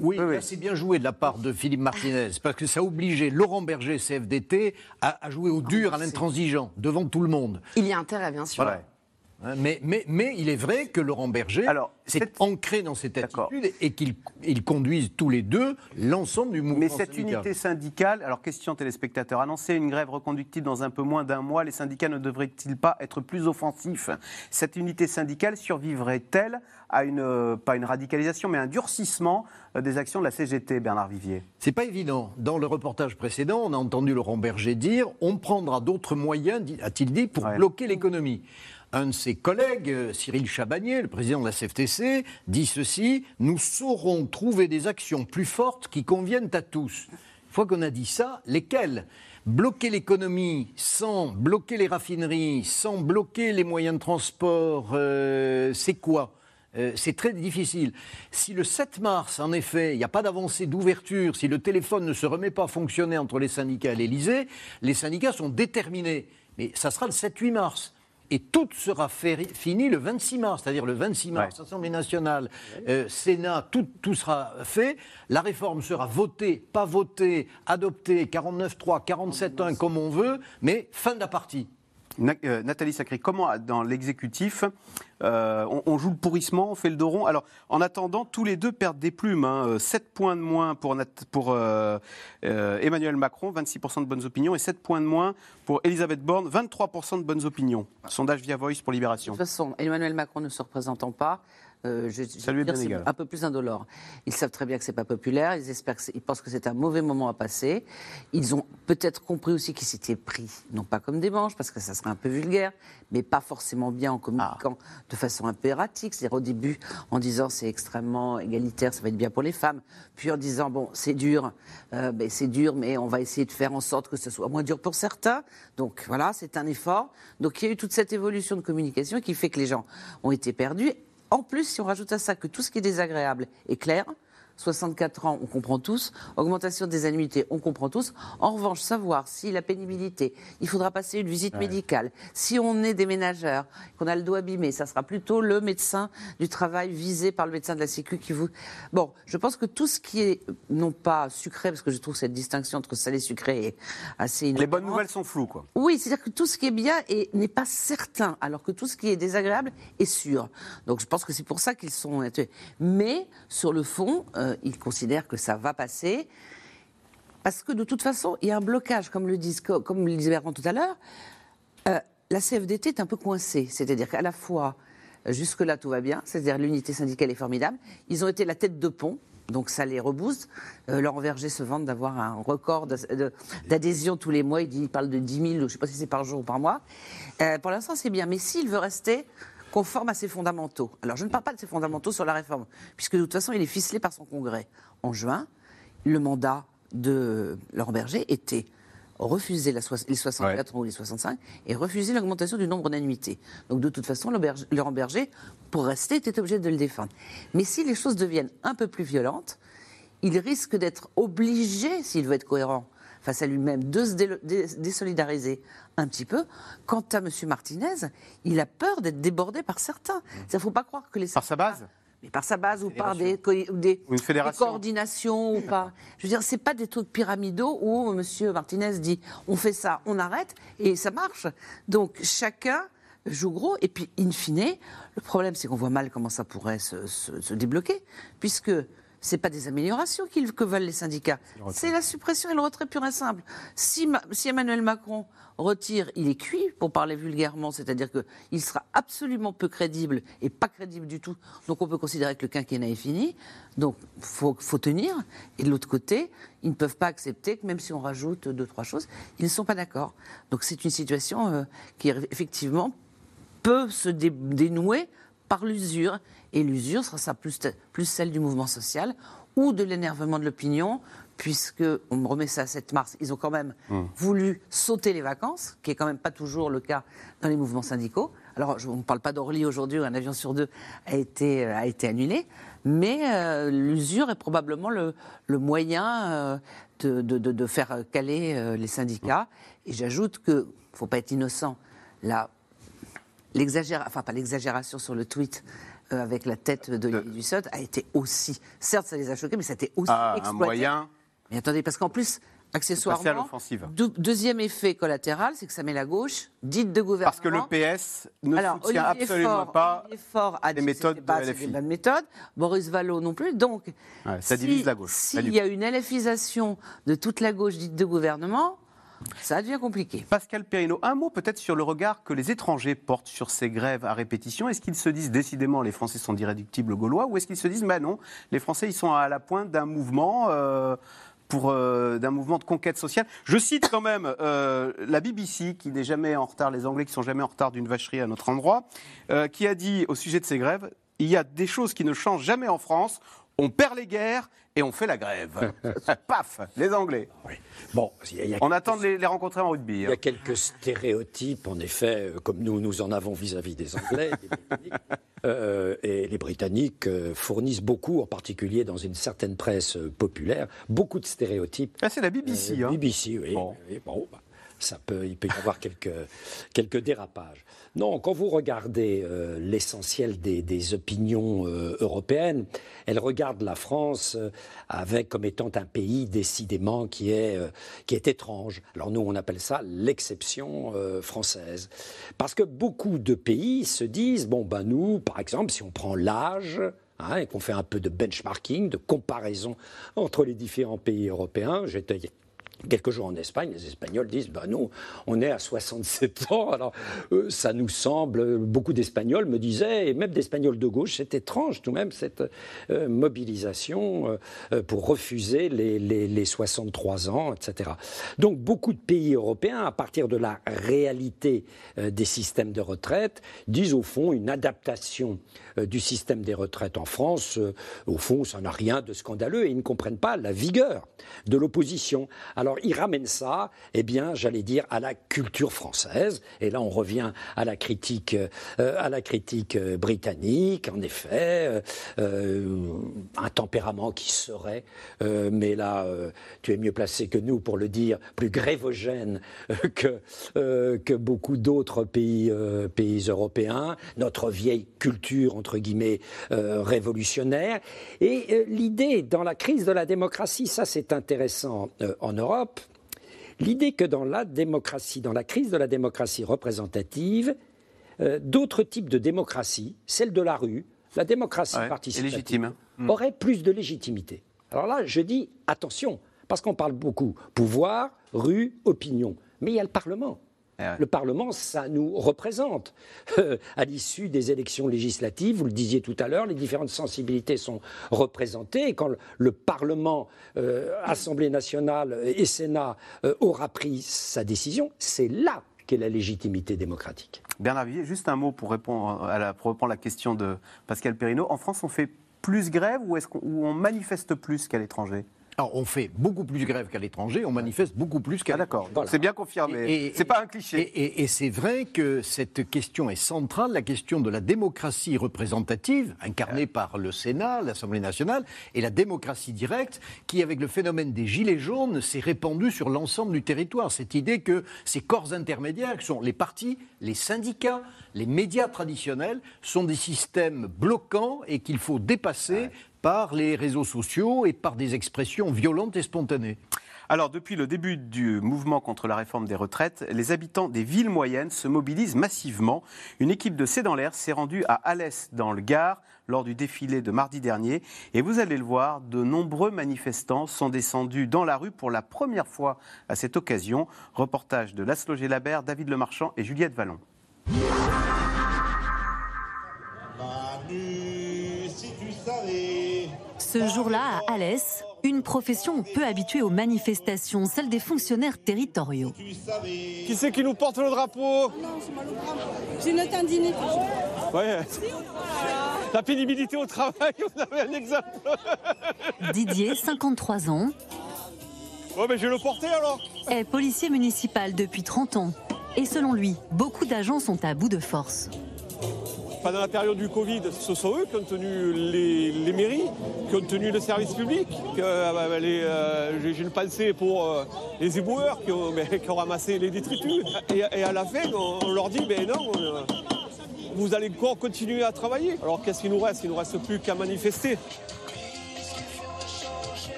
Oui, c'est bien joué de la part de Philippe Martinez, parce que ça obligeait Laurent Berger, CFDT, à, à jouer au dur, à l'intransigeant, devant tout le monde. Il y a intérêt, bien sûr. Voilà. Hein, Mais, mais, mais il est vrai que Laurent Berger s'est ancré dans cette attitude et qu'ils ils conduisent tous les deux l'ensemble du mouvement Mais cette syndical. unité syndicale, alors question téléspectateurs, annoncer une grève reconductible dans un peu moins d'un mois, les syndicats ne devraient-ils pas être plus offensifs? Cette unité syndicale survivrait-elle à une, euh, pas une radicalisation, mais un durcissement euh, des actions de la CGT, Bernard Vivier? C'est pas évident. Dans le reportage précédent, on a entendu Laurent Berger dire on prendra d'autres moyens, a-t-il dit, pour bloquer l'économie. Un de ses collègues, euh, Cyril Chabagnier, le président de la CFTC, dit ceci nous saurons trouver des actions plus fortes qui conviennent à tous. Une fois qu'on a dit ça, lesquelles? Bloquer l'économie sans bloquer les raffineries, sans bloquer les moyens de transport, euh, c'est quoi? Euh, c'est très difficile. Si le 7 mars, en effet, il n'y a pas d'avancée d'ouverture, si le téléphone ne se remet pas à fonctionner entre les syndicats et l'Élysée, les syndicats sont déterminés. Mais ça sera le 7-8 mars. Et tout sera fait- fini le 26 mars, c'est-à-dire le 26 mars, Assemblée nationale, euh, Sénat, tout, tout sera fait. La réforme sera votée, pas votée, adoptée, 49-3, 47-1, comme on veut, mais fin de la partie. Euh, Nathalie Sacré, comment dans l'exécutif euh, on, joue le pourrissement, on fait le dos rond? Alors, en attendant, tous les deux perdent des plumes. Hein. 7 points de moins pour, pour euh, euh, Emmanuel Macron, 26% de bonnes opinions, et 7 points de moins pour Elisabeth Borne, 23% de bonnes opinions. Sondage via Voice pour Libération. De toute façon, Emmanuel Macron ne se représentant pas, euh, je, Ça lui est dire, un peu plus indolore. Ils savent très bien que c'est pas populaire. Ils espèrent, ils pensent que c'est un mauvais moment à passer. Ils ont peut-être compris aussi qu'ils s'étaient pris, non pas comme des manches, parce que ça serait un peu vulgaire, mais pas forcément bien en communiquant de façon un peu erratique. C'est-à-dire au début en disant c'est extrêmement égalitaire, ça va être bien pour les femmes, puis en disant bon c'est dur, euh, ben, c'est dur, mais on va essayer de faire en sorte que ce soit moins dur pour certains. Donc voilà, c'est un effort. Donc il y a eu toute cette évolution de communication qui fait que les gens ont été perdus. En plus, si on rajoute à ça que tout ce qui est désagréable est clair, 64 ans, on comprend tous. Augmentation des annuités, on comprend tous. En revanche, savoir si la pénibilité, il faudra passer une visite Ouais. médicale. Si on est des ménageurs, qu'on a le dos abîmé, ça sera plutôt le médecin du travail visé par le médecin de la Sécu qui vous. Bon, je pense que tout ce qui est, non pas sucré, parce que je trouve cette distinction entre salé et sucré est assez Les bonnes nouvelles sont floues, quoi. oui, c'est-à-dire que tout ce qui est bien est- n'est pas certain, alors que tout ce qui est désagréable est sûr. Donc je pense que c'est pour ça qu'ils sont. Mais sur le fond, euh, ils considèrent que ça va passer. Parce que de toute façon, il y a un blocage, comme le, disent, comme le disait tout à l'heure. Euh, la CFDT est un peu coincée. C'est-à-dire qu'à la fois, euh, jusque-là, tout va bien, c'est-à-dire l'unité syndicale est formidable. Ils ont été la tête de pont. Donc ça les rebooste. Euh, Laurent Verger se vante d'avoir un record d'adhésion tous les mois. Il parle de 10 000, je ne sais pas si c'est par jour ou par mois. Euh, pour l'instant, c'est bien. Mais s'il veut rester conforme à ses fondamentaux. Alors je ne parle pas de ses fondamentaux sur la réforme, puisque de toute façon, il est ficelé par son congrès. En juin, le mandat de Laurent Berger était refuser la les 64 ou les 65 et refuser l'augmentation du nombre d'annuités. Donc de toute façon, Laurent Berger, pour rester, était obligé de le défendre. Mais si les choses deviennent un peu plus violentes, il risque d'être obligé, s'il veut être cohérent face à lui-même, de se dé- dé- désolidariser un petit peu. Quant à M. Martinez, il a peur d'être débordé par certains. Il ne faut pas croire que les... Par sa base mais par sa base ou par des, ou des, Ou une des coordinations ou pas. Je veux dire, c'est pas des trucs pyramidaux où M. Martinez dit on fait ça, on arrête et ça marche. Donc chacun joue gros et puis in fine, le problème c'est qu'on voit mal comment ça pourrait se, se- se débloquer puisque c'est pas des améliorations que veulent les syndicats, c'est la suppression et le retrait pur et simple. Si, Ma- si Emmanuel Macron retire, il est cuit, pour parler vulgairement, c'est-à-dire qu'il sera absolument peu crédible et pas crédible du tout. Donc on peut considérer que le quinquennat est fini. Donc faut, faut tenir. Et de l'autre côté, ils ne peuvent pas accepter que même si on rajoute deux, trois choses, ils ne sont pas d'accord. Donc c'est une situation euh, qui effectivement peut se dé- dénouer par l'usure. Et l'usure sera ça plus, plus celle du mouvement social ou de l'énervement de l'opinion, puisque, on me remet ça à 7 mars, ils ont quand même voulu sauter les vacances, qui est quand même pas toujours le cas dans les mouvements syndicaux. Alors, on ne parle pas d'Orly aujourd'hui, où un avion sur deux a été, euh, a été annulé, mais euh, l'usure est probablement le, le moyen euh, de, de- de- de faire caler euh, les syndicats. Et j'ajoute que, ne faut pas être innocent, là, l'exagération, enfin pas l'exagération sur le tweet euh, avec la tête d'Olivier Dussopt a été aussi, certes ça les a choqués, mais ça a été aussi Ah, un exploité. moyen Mais attendez, parce qu'en plus, accessoirement, deux- deuxième effet collatéral, c'est que ça met la gauche, dite de gouvernement. Parce que le PS ne Alors, soutient Olivier absolument Faure- pas Faure a les méthodes pas- de LFI. des bonnes méthodes. Boris Vallaud non plus. Donc, Ouais, ça si- divise la gauche. S'il y a une LFisation de toute la gauche dite de gouvernement, ça devient compliqué. Pascal Perrineau, un mot peut-être sur le regard que les étrangers portent sur ces grèves à répétition. Est-ce qu'ils se disent décidément les Français sont d'irréductibles gaulois ou est-ce qu'ils se disent bah non, les Français ils sont à la pointe d'un mouvement euh, pour euh, d'un mouvement de conquête sociale? Je cite quand même euh, la BBC qui n'est jamais en retard, les Anglais qui sont jamais en retard d'une vacherie à notre endroit, qui a dit au sujet de ces grèves il y a des choses qui ne changent jamais en France. On perd les guerres et on fait la grève. Paf, les Anglais. Bon, il y a- il y a On attend de les, les rencontrer en rugby. Il y hein. a quelques stéréotypes, en effet, euh, comme nous, nous en avons vis-à-vis des Anglais des. Euh, et les Britanniques euh, fournissent beaucoup, en particulier dans une certaine presse populaire, beaucoup de stéréotypes. Ah, c'est la BBC. Euh, hein. BBC, oui. oui, bon, bah, il peut y avoir quelques, dérapages. Non, quand vous regardez euh, l'essentiel des, opinions euh, européennes, elles regardent la France euh, avec comme étant un pays décidément qui est, étrange. Alors nous, on appelle ça l'exception française. Parce que beaucoup de pays se disent, bon, ben nous, par exemple, si on prend l'âge, hein, et qu'on fait un peu de benchmarking, de comparaison entre les différents pays européens, j'étais quelques jours en Espagne, les Espagnols disent ben nous, on est à 67 ans. Alors, euh, ça nous semble, beaucoup d'Espagnols me disaient, et même d'Espagnols de gauche, c'est étrange tout de même cette euh, mobilisation euh, euh, pour refuser les, les- les 63 ans, etc. Donc, beaucoup de pays européens, à partir de la réalité euh, des systèmes de retraite, disent au fond une adaptation euh, du système des retraites en France. euh, au fond, ça n'a rien de scandaleux et ils ne comprennent pas la vigueur de l'opposition. Alors, ils ramènent ça, eh bien, j'allais dire, à la culture française. Et là, on revient à la critique, euh, à la critique euh, britannique. En effet, euh, euh, un tempérament qui serait, euh, mais là, euh, tu es mieux placé que nous pour le dire, plus grévogène euh, que, euh, que beaucoup d'autres pays, euh, pays européens. Notre vieille culture, entre guillemets, euh, révolutionnaire. Et euh, l'idée, dans la crise de la démocratie, ça c'est intéressant euh, en Europe, l'idée que dans la démocratie, dans la crise de la démocratie représentative, euh, d'autres types de démocratie, celle de la rue, la démocratie Ouais, participative. Mm. aurait plus de légitimité. Alors là, je dis attention, parce qu'on parle beaucoup pouvoir, rue, opinion, mais il y a le Parlement. Le Parlement, ça nous représente. Euh, à l'issue des élections législatives, vous le disiez tout à l'heure, les différentes sensibilités sont représentées. Et quand le, le Parlement, euh, Assemblée nationale et Sénat euh, aura pris sa décision, c'est là qu'est la légitimité démocratique. Bernard Villiers, juste un mot pour répondre à la, pour répondre à la question de Pascal Perrineau. En France, on fait plus grève ou est-ce qu'on ou on manifeste plus qu'à l'étranger? Alors, on fait beaucoup plus grève qu'à l'étranger, on manifeste beaucoup plus qu'à l'étranger. d'accord. C'est bien confirmé. C'est pas un cliché. Et, et- et c'est vrai que cette question est centrale, la question de la démocratie représentative, incarnée par le Sénat, l'Assemblée nationale, et la démocratie directe, qui, avec le phénomène des Gilets jaunes, s'est répandue sur l'ensemble du territoire. Cette idée que ces corps intermédiaires, qui sont les partis, les syndicats, les médias traditionnels, sont des systèmes bloquants et qu'il faut dépasser par les réseaux sociaux et par des expressions violentes et spontanées. Alors, depuis le début du mouvement contre la réforme des retraites, les habitants des villes moyennes se mobilisent massivement. Une équipe de C'est dans l'air s'est rendue à Alès, dans le Gard, lors du défilé de mardi dernier. Et vous allez le voir, de nombreux manifestants sont descendus dans la rue pour la première fois à cette occasion. Reportage de Laszlo Labert, David Lemarchand et Juliette Vallon. Ce jour-là, à Alès, une profession peu habituée aux manifestations, celle des fonctionnaires territoriaux. Qui c'est qui nous porte le drapeau J'ai une tendinite. Ouais. La pénibilité au travail, vous avez un exemple. Didier, 53 ans. Ouais, mais je vais le porter alors. Est policier municipal depuis 30 ans. Et selon lui, beaucoup d'agents sont à bout de force pendant la période du Covid, ce sont eux qui ont tenu les, mairies, qui ont tenu le service public. Euh, euh, j'ai une pensée pour euh, les éboueurs qui ont, ramassé les détritus. Et, à la fin, on, leur dit, ben non, vous allez encore continuer à travailler. Alors qu'est-ce qu'il nous reste? Il ne nous reste plus qu'à manifester.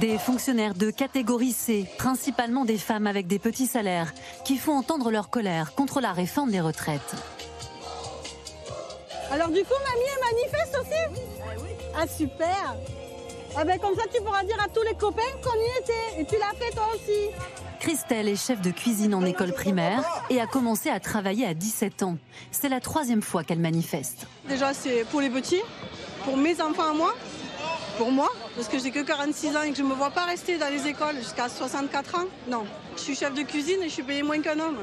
Des fonctionnaires de catégorie C, principalement des femmes avec des petits salaires, qui font entendre leur colère contre la réforme des retraites. Alors du coup, mamie, elle manifeste aussi Ah super ah ben comme ça, tu pourras dire à tous les copains qu'on y était. Et tu l'as fait toi aussi. Christelle est chef de cuisine en école primaire et a commencé à travailler à 17 ans. C'est la troisième fois qu'elle manifeste. Déjà, c'est pour les petits, pour mes enfants à moi, pour moi, parce que j'ai que 46 ans et que je ne me vois pas rester dans les écoles jusqu'à 64 ans. Non, je suis chef de cuisine et je suis payée moins qu'un homme.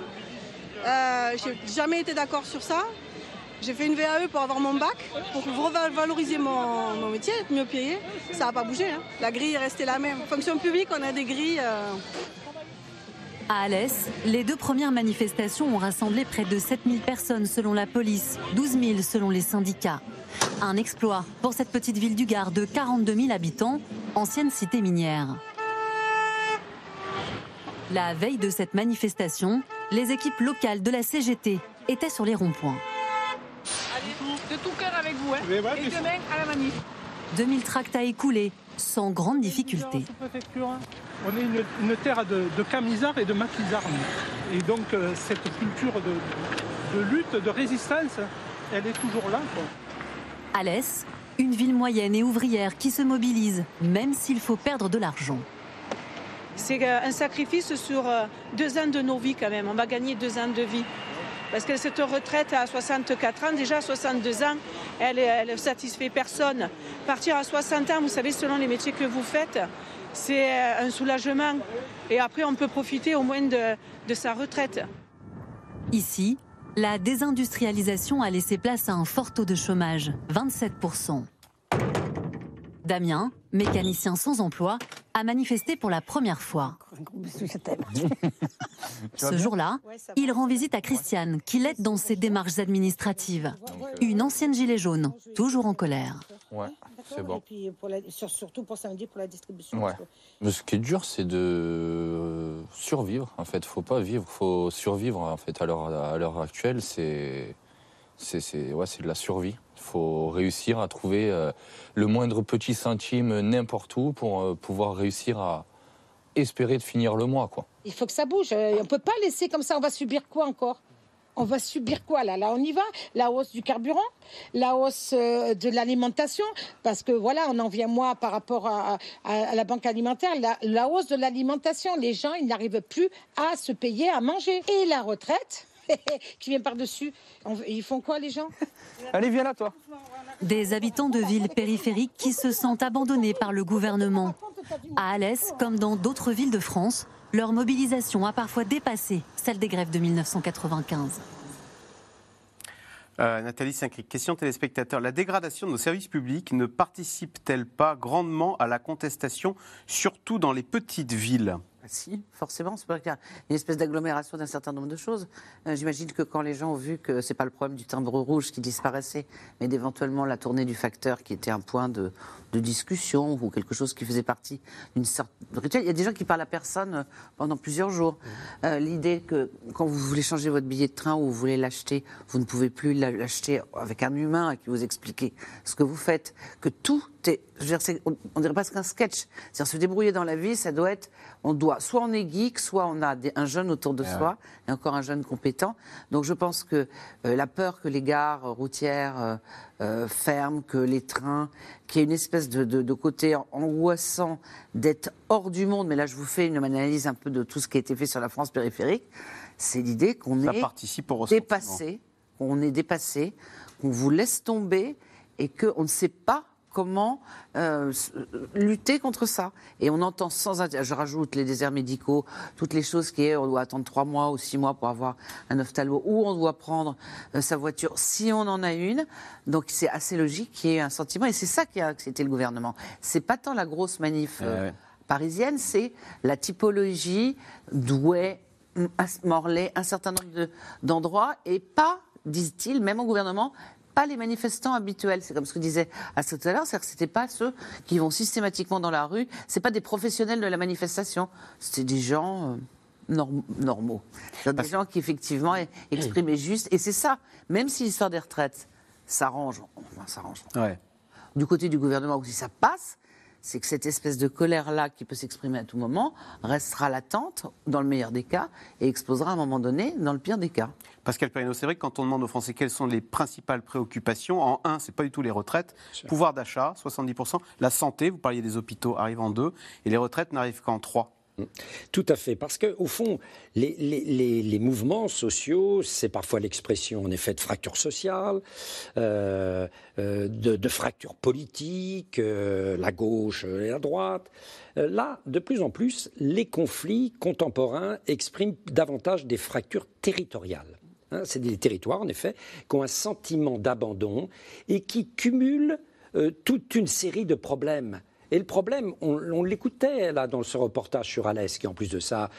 Euh, j'ai jamais été d'accord sur ça. J'ai fait une VAE pour avoir mon bac, pour revaloriser mon, métier, être mieux payé. Ça n'a pas bougé. Hein. La grille est restée la même. Fonction publique, on a des grilles. Euh. À Alès, les deux premières manifestations ont rassemblé près de 7000 personnes selon la police, 12 000 selon les syndicats. Un exploit pour cette petite ville du Gard de 42 000 habitants, ancienne cité minière. La veille de cette manifestation, les équipes locales de la CGT étaient sur les ronds-points de tout cœur avec vous. Hein. Et demain à la manif. 2000 tracts à écouler, sans grande difficulté. Hein. On est une, terre de, de, camisards et de maquisards. Et donc euh, cette culture de, lutte, de résistance, elle est toujours là. Alès, une ville moyenne et ouvrière qui se mobilise, même s'il faut perdre de l'argent. C'est euh, un sacrifice sur euh, deux ans de nos vies quand même. On va gagner deux ans de vie. Parce que cette retraite à 64 ans, déjà à 62 ans, elle ne satisfait personne. Partir à 60 ans, vous savez, selon les métiers que vous faites, c'est euh, un soulagement. Et après, on peut profiter au moins de, de sa retraite. Ici, la désindustrialisation a laissé place à un fort taux de chômage, 27%. Damien, mécanicien sans emploi, a manifesté pour la première fois. Ce jour-là, il rend visite à Christiane, qui l'aide dans ses démarches administratives. Une ancienne gilet jaune, toujours en colère. Ouais, c'est bon. surtout pour samedi, pour la distribution. Ouais. Mais ce qui est dur, c'est de survivre. En fait, faut pas vivre, faut survivre. En fait, à l'heure actuelle, c'est c'est ouais, de la survie. Il faut réussir à trouver euh, le moindre petit centime n'importe où pour euh, pouvoir réussir à espérer de finir le mois. Quoi. Il faut que ça bouge. Euh, on ne peut pas laisser comme ça. On va subir quoi encore? On va subir quoi là? Là, on y va? La hausse du carburant, la hausse de l'alimentation, parce que voilà, on en vient moi par rapport à, la banque alimentaire, la, la hausse de l'alimentation. Les gens, ils n'arrivent plus à se payer à manger. Et la retraite, qui vient par-dessus. Ils font quoi, les gens? Allez, viens là, toi. Des habitants de villes périphériques qui se sentent abandonnés par le gouvernement. À Alès, comme dans d'autres villes de France, leur mobilisation a parfois dépassé celle des grèves de 1995. Euh, Nathalie Saint-Cric, question téléspectateur. La dégradation de nos services publics ne participe-t-elle pas grandement à la contestation, surtout dans les petites villes? Si, forcément. C'est qu'il y a une espèce d'agglomération d'un certain nombre de choses. Euh, j'imagine que quand les gens ont vu que ce n'est pas le problème du timbre rouge qui disparaissait, mais d'éventuellement la tournée du facteur qui était un point de, de discussion ou quelque chose qui faisait partie d'une sorte de rituel. Il y a des gens qui parlent à personne euh, pendant plusieurs jours. Euh, L'idée que quand vous voulez changer votre billet de train ou vous voulez l'acheter, vous ne pouvez plus l'a- l'acheter avec un humain qui vous explique ce que vous faites, que tout est, je veux dire, c'est- on, on dirait presque un sketch. C'est-à-dire se débrouiller dans la vie, ça doit être, on doit, soit on est geek, soit on a des- un jeune autour de Ah soi, et encore un jeune compétent. Donc je pense que euh, la peur que les gares routières euh, ferment, que les trains, qu'il y ait une espèce de, de- de côté angoissant d'être hors du monde, mais là je vous fais une analyse un peu de tout ce qui a été fait sur la France périphérique, c'est l'idée qu'on est dépassé, qu'on est dépassé, qu'on vous laisse tomber et qu'on ne sait pas comment euh, s- lutter contre ça. Et on entend sans je rajoute les déserts médicaux, toutes les choses qui est, on doit attendre trois mois ou six mois pour avoir un ophtalmo, ou on doit prendre euh, sa voiture si on en a une. Donc c'est assez logique qu'il y ait un sentiment, et c'est ça qui a excité le gouvernement. C'est pas tant la grosse manif euh, Ouais, parisienne, c'est la typologie d'Ouai, Morlaix, un certain nombre de- d'endroits, et pas, disent-ils, même au gouvernement, pas les manifestants habituels. C'est comme ce que disait à tout à l'heure, c'est-à-dire que c'était pas ceux qui vont systématiquement dans la rue, c'est pas des professionnels de la manifestation, c'était des gens euh, norm- normaux. Des gens qui effectivement e- exprimaient juste, et c'est ça, même si l'histoire des retraites s'arrange, enfin s'arrange, Ouais. du côté du gouvernement, si ça passe, c'est que cette espèce de colère-là, qui peut s'exprimer à tout moment, restera latente, dans le meilleur des cas, et explosera à un moment donné, dans le pire des cas. Pascal Perrineau, c'est vrai que quand on demande aux Français quelles sont les principales préoccupations, en un, c'est pas du tout les retraites, pouvoir d'achat, 70%, la santé, vous parliez des hôpitaux, arrive en deux, et les retraites n'arrivent qu'en trois. Tout à fait, parce que au fond, les, mouvements sociaux, c'est parfois l'expression en effet de fracture sociale, euh, euh, de, de fracture politique, euh, la gauche et la droite. Là, de plus en plus, les conflits contemporains expriment davantage des fractures territoriales. Hein, c'est des territoires, en effet, qui ont un sentiment d'abandon et qui cumulent toute une série de problèmes. Et le problème, on, l'écoutait là dans ce reportage sur Alès, qui en plus de ça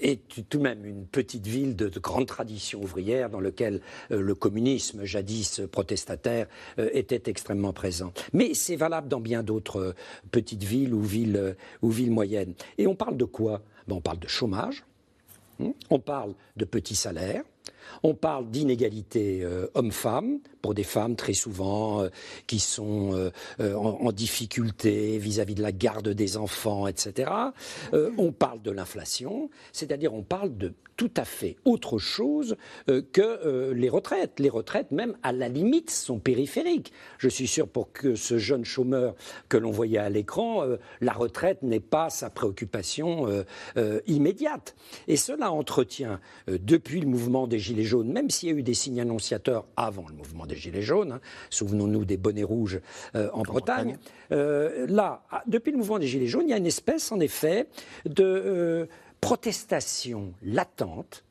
est tout de même une petite ville de, de grande tradition ouvrière dans lequel euh, le communisme, jadis protestataire, euh, était extrêmement présent. Mais c'est valable dans bien d'autres euh, petites villes ou villes, ou villes moyennes. Et on parle de quoi? Ben, On parle de chômage, Hmm On parle de petits salaires. On parle d'inégalité euh, homme-femme pour des femmes très souvent euh, qui sont euh, euh, en, difficulté vis-à-vis de la garde des enfants, etc. On parle de l'inflation, c'est-à-dire on parle de tout à fait autre chose que les retraites. Les retraites, même à la limite, sont périphériques. Je suis sûr pour ce jeune chômeur que l'on voyait à l'écran, la retraite n'est pas sa préoccupation immédiate. Et cela entretient, depuis le mouvement des Gilets jaunes, même s'il y a eu des signes annonciateurs avant le mouvement des Gilets jaunes, hein, souvenons-nous des bonnets rouges euh, en Bretagne, euh, là, ah, depuis le mouvement des Gilets jaunes, il y a une espèce, en effet, de euh, protestation latente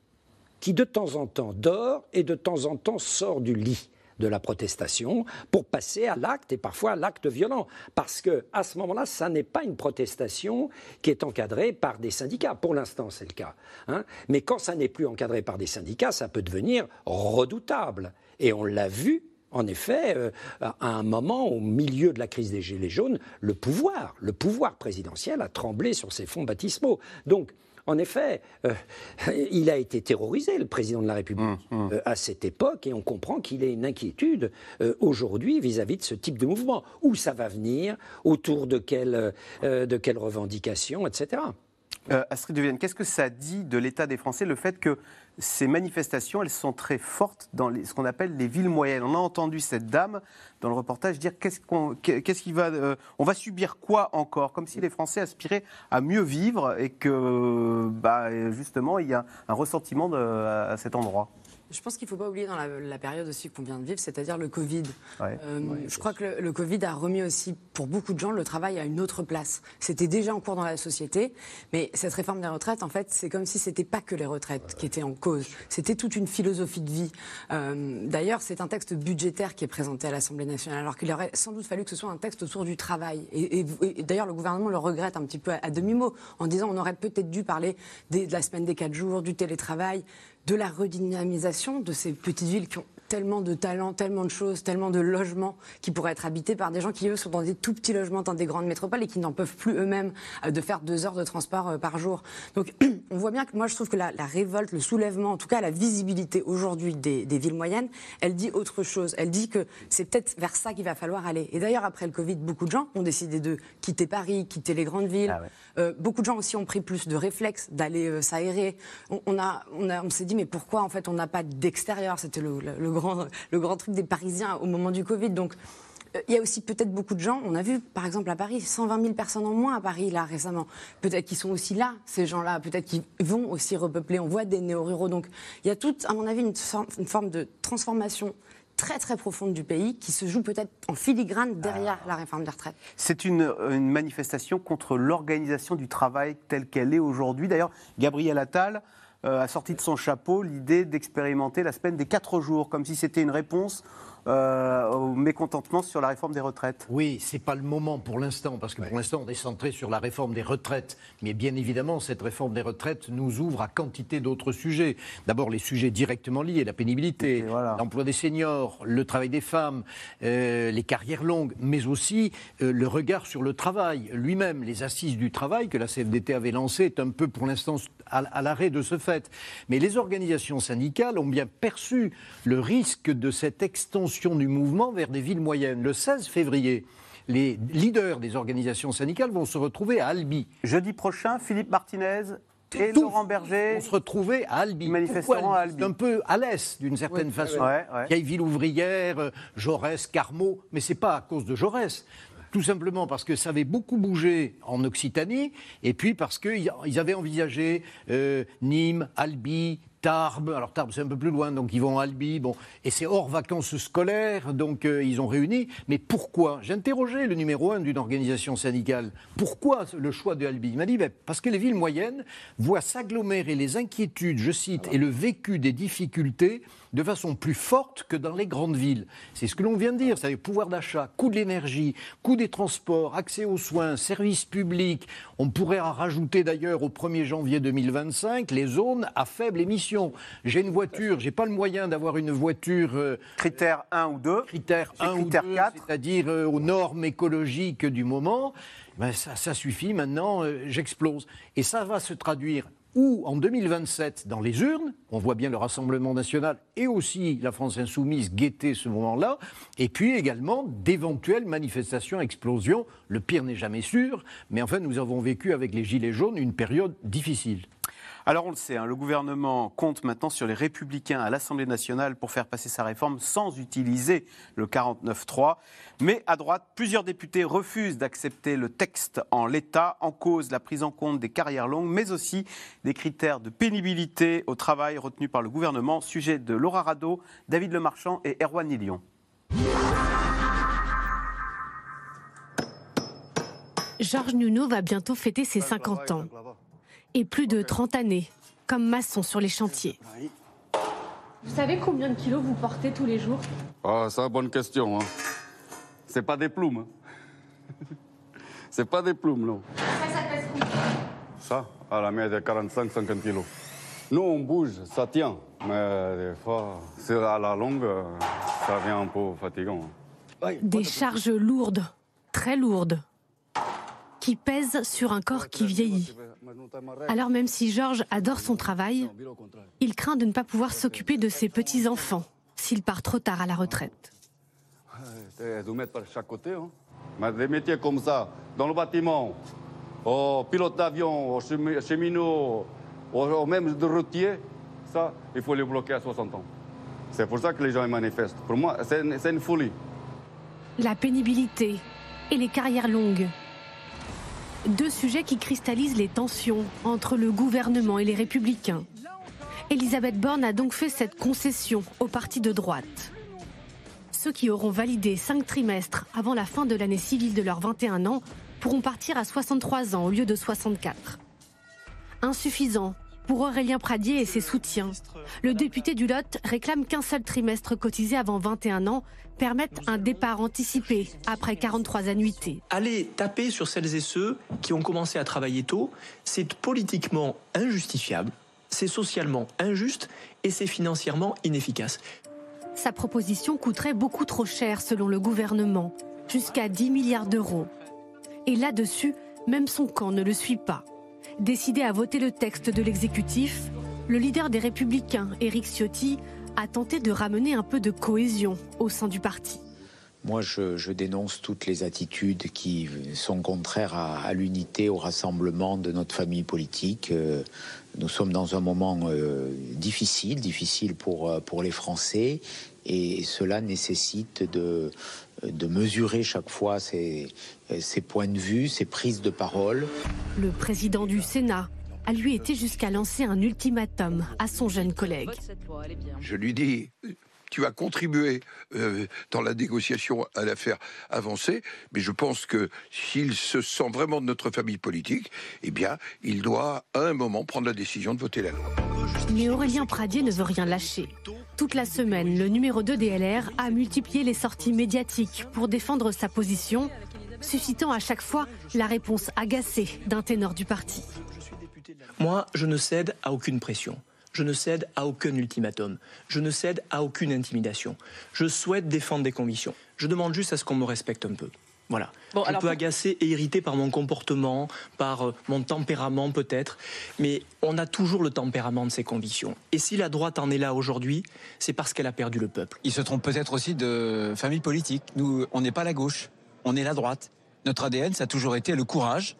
qui de temps en temps dort et de temps en temps sort du lit de la protestation pour passer à l'acte et parfois à l'acte violent. Parce que à ce moment-là, ça n'est pas une protestation qui est encadrée par des syndicats. Pour l'instant, c'est le cas. hein. Mais quand ça n'est plus encadré par des syndicats, ça peut devenir redoutable. Et on l'a vu. En effet, euh, à un moment, au milieu de la crise des Gilets jaunes, le pouvoir, le pouvoir présidentiel a tremblé sur ses fonds baptismaux. Donc, en effet, euh, il a été terrorisé, le président de la République, euh, à cette époque, et on comprend qu'il ait une inquiétude euh, aujourd'hui vis-à-vis de ce type de mouvement. Où ça va venir Autour de quelles de revendications, etc. Astrid de Vienne, qu'est-ce que ça dit de l'état des Français, le fait que ces manifestations, elles sont très fortes dans ce qu'on appelle les villes moyennes On a entendu cette dame dans le reportage dire qu'est-ce qu'on, qu'est-ce va, euh, on va subir quoi encore? Comme si les Français aspiraient à mieux vivre et que, bah, justement, il y a un ressentiment à cet endroit. Je pense qu'il ne faut pas oublier dans la, la période aussi qu'on vient de vivre, c'est-à-dire le Covid. Ouais. Euh, je crois que le, le Covid a remis aussi, pour beaucoup de gens, le travail à une autre place. C'était déjà en cours dans la société, mais cette réforme des retraites, en fait, c'est comme si c'était pas que les retraites qui étaient en cause. C'était toute une philosophie de vie. Euh, D'ailleurs, c'est un texte budgétaire qui est présenté à l'Assemblée nationale, alors qu'il aurait sans doute fallu que ce soit un texte autour du travail. Et, et- et d'ailleurs, le gouvernement le regrette un petit peu à, à demi-mot, en disant on aurait peut-être dû parler des- de la semaine des quatre jours, du télétravail de la redynamisation de ces petites villes qui ont tellement de talents, tellement de choses, tellement de logements qui pourraient être habités par des gens qui, eux, sont dans des tout petits logements dans des grandes métropoles et qui n'en peuvent plus eux-mêmes euh, de faire deux heures de transport euh, par jour. Donc, on voit bien que moi, je trouve que la, la révolte, le soulèvement, en tout cas la visibilité aujourd'hui des, des villes moyennes, elle dit autre chose. Elle dit que c'est peut-être vers ça qu'il va falloir aller. Et d'ailleurs, après le Covid, beaucoup de gens ont décidé de quitter Paris, quitter les grandes villes. Euh, beaucoup de gens aussi ont pris plus de réflexes d'aller euh, s'aérer. On, on a, on, a- on s'est dit, mais pourquoi en fait on n'a pas d'extérieur? C'était le, le- le grand, le grand truc des Parisiens au moment du Covid. Donc, euh, il y a aussi peut-être beaucoup de gens, on a vu par exemple à Paris, 120 000 personnes en moins à Paris là récemment. Peut-être qu'ils sont aussi là, ces gens-là, peut-être qu'ils vont aussi repeupler. On voit des néo-ruraux. Donc il y a toute, à mon avis, une, for- une forme de transformation très très profonde du pays qui se joue peut-être en filigrane derrière la réforme des retraites. C'est une, une manifestation contre l'organisation du travail telle qu'elle est aujourd'hui. D'ailleurs, Gabriel Attal euh, a sorti de son chapeau l'idée d'expérimenter la semaine des quatre jours, comme si c'était une réponse euh, au mécontentement sur la réforme des retraites. Oui, c'est pas le moment pour l'instant, parce que pour l'instant, on est centré sur la réforme des retraites. Mais bien évidemment, cette réforme des retraites nous ouvre à quantité d'autres sujets. D'abord, les sujets directement liés, la pénibilité, l'emploi des seniors, le travail des femmes, euh, les carrières longues, mais aussi euh, le regard sur le travail lui-même. Les assises du travail que la CFDT avait lancées est un peu pour l'instant à, à l'arrêt de ce fait. Mais les organisations syndicales ont bien perçu le risque de cette extension du mouvement vers des villes moyennes. Le 16 février, les leaders des organisations syndicales vont se retrouver à Albi. Jeudi prochain, Philippe Martinez et Laurent Berger vont se retrouver à Albi. manifesteront à Albi un peu à l'est, d'une certaine Ouais, façon. ouais, ouais. Vieille ville ouvrière, euh, Jaurès, Carmot, mais c'est pas à cause de Jaurès. Tout simplement parce que ça avait beaucoup bougé en Occitanie, et puis parce qu'ils ils avaient envisagé euh, Nîmes, Albi, Tarbes. Alors Tarbes, c'est un peu plus loin, donc ils vont à Albi. Bon, et c'est hors vacances scolaires, donc euh, ils ont réuni. Mais pourquoi? J'ai interrogé le numéro un d'une organisation syndicale. Pourquoi le choix de Albi? Il m'a dit ben, parce que les villes moyennes voient s'agglomérer les inquiétudes, je cite, et le vécu des difficultés de façon plus forte que dans les grandes villes. C'est ce que l'on vient de dire, c'est-à-dire pouvoir d'achat, coût de l'énergie, coût des transports, accès aux soins, services publics. On pourrait en rajouter d'ailleurs au 1er janvier 2025 les zones à faible émission. J'ai une voiture, j'ai pas le moyen d'avoir une voiture euh, critère 1 ou 2, critère C'est 1 ou critère 2, 4. c'est-à-dire euh, aux normes écologiques du moment. Ben, ça, ça suffit maintenant, euh, j'explose. Et ça va se traduire ou en 2027 dans les urnes, on voit bien le Rassemblement national et aussi la France insoumise guetter ce moment-là, et puis également d'éventuelles manifestations, explosions. Le pire n'est jamais sûr, mais enfin nous avons vécu avec les Gilets jaunes une période difficile. Alors on le sait, hein, le gouvernement compte maintenant sur les républicains à l'Assemblée nationale pour faire passer sa réforme sans utiliser le 49-3. Mais à droite, plusieurs députés refusent d'accepter le texte en l'état, en cause la prise en compte des carrières longues, mais aussi des critères de pénibilité au travail retenus par le gouvernement. Sujet de Laura Rado, David Lemarchand et Erwan Nilion. Georges Nuno va bientôt fêter ses 50 ans. Et plus de 30 années, comme maçon sur les chantiers. Vous savez combien de kilos vous portez tous les jours? Ah, ça, bonne question. Hein. C'est pas des plumes. hein. C'est pas des plumes, non. Ça, ça pèse combien Ça, à la mienne, de 45-50 kilos. Nous, on bouge, ça tient. Mais des fois, c'est à la longue, euh, ça devient un peu fatigant. hein. Des charges lourdes, très lourdes, qui pèsent sur un corps qui vieillit. Alors même si Georges adore son travail, il craint de ne pas pouvoir s'occuper de ses petits-enfants s'il part trop tard à la retraite. C'est de mettre par chaque côté. Hein. Mais des métiers comme ça, dans le bâtiment, au pilote d'avion, au chemi- cheminot, au, même de routier, ça, il faut les bloquer à 60 ans. C'est pour ça que les gens manifestent. Pour moi, c'est une, c'est une folie. La pénibilité et les carrières longues. Deux sujets qui cristallisent les tensions entre le gouvernement et les républicains. Elisabeth Borne a donc fait cette concession au parti de droite. Ceux qui auront validé cinq trimestres avant la fin de l'année civile de leurs 21 ans pourront partir à 63 ans au lieu de 64. Insuffisant pour Aurélien Pradier et ses soutiens. Le député du Lot réclame qu'un seul trimestre cotisé avant 21 ans permette un départ anticipé après 43 annuités. Aller taper sur celles et ceux qui ont commencé à travailler tôt, c'est politiquement injustifiable, c'est socialement injuste et c'est financièrement inefficace. Sa proposition coûterait beaucoup trop cher selon le gouvernement, jusqu'à 10 milliards d'euros. Et là-dessus, même son camp ne le suit pas. Décidé à voter le texte de l'exécutif, le leader des Républicains, Éric Ciotti, a tenté de ramener un peu de cohésion au sein du parti. Moi, je, dénonce toutes les attitudes qui sont contraires à, à l'unité, au rassemblement de notre famille politique. Euh, nous sommes dans un moment euh, difficile, difficile pour, euh, pour les Français, et cela nécessite de, de mesurer chaque fois ses, ses points de vue, ses prises de parole. Le président du Sénat a lui été jusqu'à lancer un ultimatum à son jeune collègue. Je lui dis, tu as contribué euh, dans la négociation à la faire avancer, mais je pense que s'il se sent vraiment de notre famille politique, eh bien, il doit à un moment prendre la décision de voter la loi. Mais Aurélien Pradier ne veut rien lâcher. Toute la semaine, le numéro 2 des LR a multiplié les sorties médiatiques pour défendre sa position, suscitant à chaque fois la réponse agacée d'un ténor du parti. Moi, je ne cède à aucune pression. Je ne cède à aucun ultimatum. Je ne cède à aucune intimidation. Je souhaite défendre des convictions. Je demande juste à ce qu'on me respecte un peu. Voilà. Bon, je alors peux pour- agacer et irriter par mon comportement, par euh, mon tempérament peut-être, mais on a toujours le tempérament de ses convictions. Et si la droite en est là aujourd'hui, c'est parce qu'elle a perdu le peuple. Il se trompe peut-être aussi de famille politique. Nous, on n'est pas la gauche, on est la droite. Notre ADN, ça a toujours été le courage,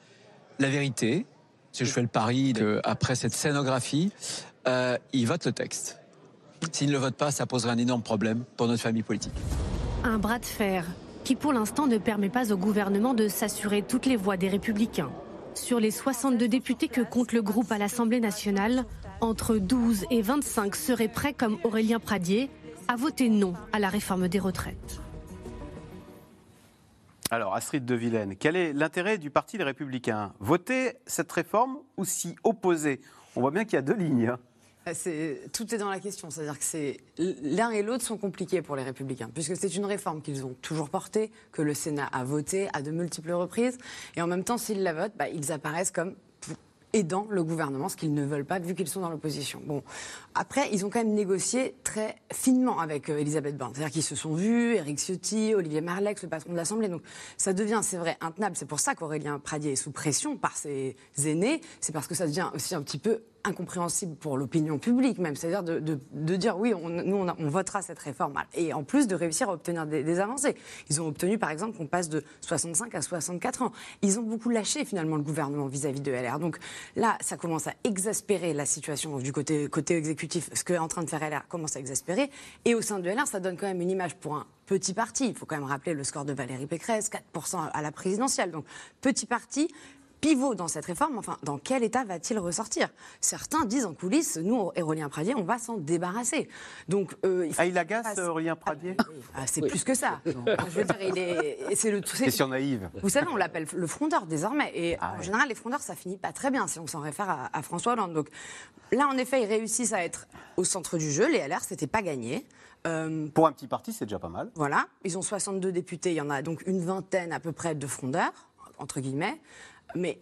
la vérité. Si je fais le pari qu'après cette scénographie, euh, il vote le texte. S'il ne le vote pas, ça poserait un énorme problème pour notre famille politique. Un bras de fer qui pour l'instant ne permet pas au gouvernement de s'assurer toutes les voix des républicains. Sur les 62 députés que compte le groupe à l'Assemblée nationale, entre 12 et 25 seraient prêts, comme Aurélien Pradier, à voter non à la réforme des retraites. Alors, Astrid de Vilaine, quel est l'intérêt du Parti des Républicains? Voter cette réforme ou s'y opposer? On voit bien qu'il y a deux lignes. hein. C'est- tout est dans la question, c'est-à-dire que c'est l'un et l'autre sont compliqués pour les républicains, puisque c'est une réforme qu'ils ont toujours portée, que le Sénat a votée à de multiples reprises, et en même temps, s'ils la votent, bah, ils apparaissent comme aidant le gouvernement, ce qu'ils ne veulent pas vu qu'ils sont dans l'opposition. Bon, après, ils ont quand même négocié très finement avec euh, Elisabeth Borne. C'est-à-dire qu'ils se sont vus, Éric Ciotti, Olivier Marlex, le patron de l'Assemblée. Donc ça devient, c'est vrai, intenable. C'est pour ça qu'Aurélien Pradier est sous pression par ses aînés. C'est parce que ça devient aussi un petit peu incompréhensible pour l'opinion publique même, c'est-à-dire de, dire oui, nous on, votera cette réforme et en plus de réussir à obtenir des, avancées. Ils ont obtenu par exemple qu'on passe de 65 à 64 ans. Ils ont beaucoup lâché finalement le gouvernement vis-à-vis de LR. Donc là, ça commence à exaspérer la situation du côté exécutif. Ce qu'est en train de faire LR commence à exaspérer. Et au sein de LR, ça donne quand même une image pour un petit parti. Il faut quand même rappeler le score de Valérie Pécresse, 4% à la présidentielle. Donc petit parti pivot dans cette réforme, enfin, dans quel état va-t-il ressortir? Certains disent en coulisses, nous, Aurélien Pradier, on va s'en débarrasser. Donc, euh, il faut Ah, il agace, Aurélien Pradier? Ah, c'est plus que ça. Je veux dire, il est, c'est le. Question naïve. Vous savez, on l'appelle le frondeur désormais. Et Ah en général, les frondeurs, ça finit pas très bien si on s'en réfère à, à François Hollande. Donc là, en effet, ils réussissent à être au centre du jeu. Les LR, c'était pas gagné. Euh, Pour un petit parti, c'est déjà pas mal. voilà, ils ont 62 députés, il y en a donc une vingtaine à peu près de frondeurs, entre guillemets. Mais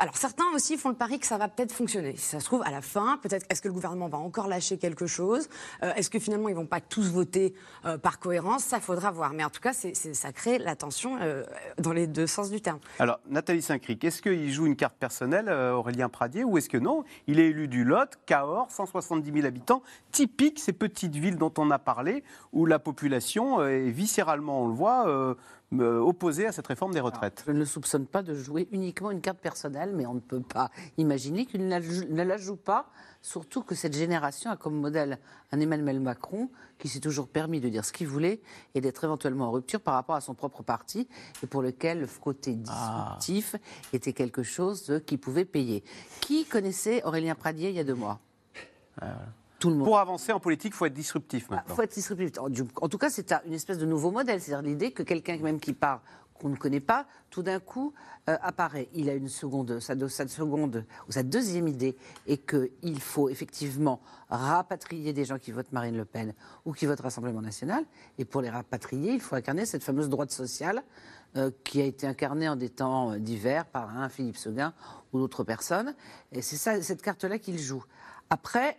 alors certains aussi font le pari que ça va peut-être fonctionner. Si ça se trouve, à la fin, peut-être est-ce que le gouvernement va encore lâcher quelque chose? Euh, Est-ce que finalement ils vont pas tous voter euh, par cohérence? Ça, faudra voir. Mais en tout cas, ça crée la tension euh, dans les deux sens du terme. Alors, Nathalie Saint-Cric, est-ce qu'il joue une carte personnelle, Aurélien Pradier, ou est-ce que non? Il est élu du Lot, Cahors, 170 000 habitants, typique ces petites villes dont on a parlé, où la population est viscéralement, on le voit, opposée à cette réforme des retraites. Je ne le soupçonne pas de jouer uniquement une carte personnelle, mais on ne peut pas imaginer qu'il ne la joue- pas, surtout que cette génération a comme modèle un Emmanuel Macron qui s'est toujours permis de dire ce qu'il voulait et d'être éventuellement en rupture par rapport à son propre parti et pour lequel le côté disruptif était quelque chose qui pouvait payer. Qui connaissait Aurélien Pradier il y a deux mois? Tout le monde. Pour avancer en politique, il faut être disruptif Il maintenant. faut être disruptif. En, tout cas, c'est un- une espèce de nouveau modèle. C'est-à-dire l'idée que quelqu'un même qui part, qu'on ne connaît pas, tout d'un coup euh, apparaît. Il a une seconde, sa, seconde ou sa deuxième idée est qu'il faut effectivement rapatrier des gens qui votent Marine Le Pen ou qui votent Rassemblement National. Et pour les rapatrier, il faut incarner cette fameuse droite sociale euh, qui a été incarnée en des temps euh, divers par un Philippe Seguin ou d'autres personnes. Et c'est ça, cette carte-là qu'il joue. Après,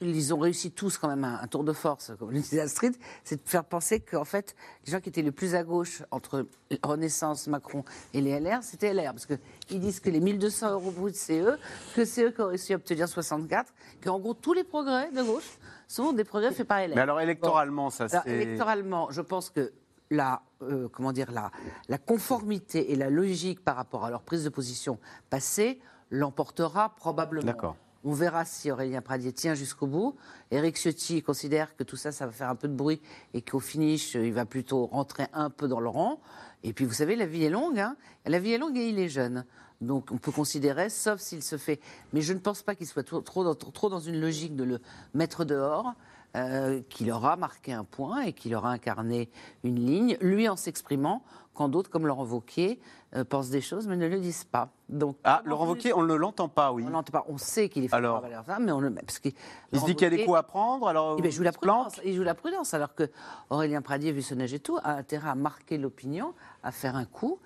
ils ont réussi tous quand même un, un tour de force, comme le disait Astrid, c'est de faire penser qu'en fait, les gens qui étaient les plus à gauche entre Renaissance, Macron et les LR, c'était LR. Parce qu'ils disent que les 1200 euros bruts, c'est eux, que c'est eux qui ont réussi à obtenir 64, qu'en gros, tous les progrès de gauche sont des progrès faits par LR. Mais alors électoralement, ça Alors, c'est. électoralement, je pense que la, euh, comment dire, la, la conformité et la logique par rapport à leur prise de position passée l'emportera probablement. D'accord. On verra si Aurélien Pradier tient jusqu'au bout. Éric Ciotti considère que tout ça, ça va faire un peu de bruit et qu'au finish, il va plutôt rentrer un peu dans le rang. Et puis, vous savez, la vie est longue. hein. La vie est longue et il est jeune. Donc, on peut considérer, sauf s'il se fait. Mais je ne pense pas qu'il soit trop dans une logique de le mettre dehors. Euh, qu'il aura marqué un point et qu'il aura incarné une ligne, lui en s'exprimant, quand d'autres, comme Laurent Wauquiez, euh, pensent des choses mais ne le disent pas. Donc, Ah, Laurent Wauquiez, on ne l'entend pas, oui. on l'entend pas. On sait qu'il est fort Alors mais on le met. Parce que Il se dit qu'il y a des coups à prendre, alors. Eh ben, il joue la prudence. Il joue la prudence. Alors que Aurélien Pradier, vu son âge et tout, a intérêt à marquer l'opinion, à faire un coup,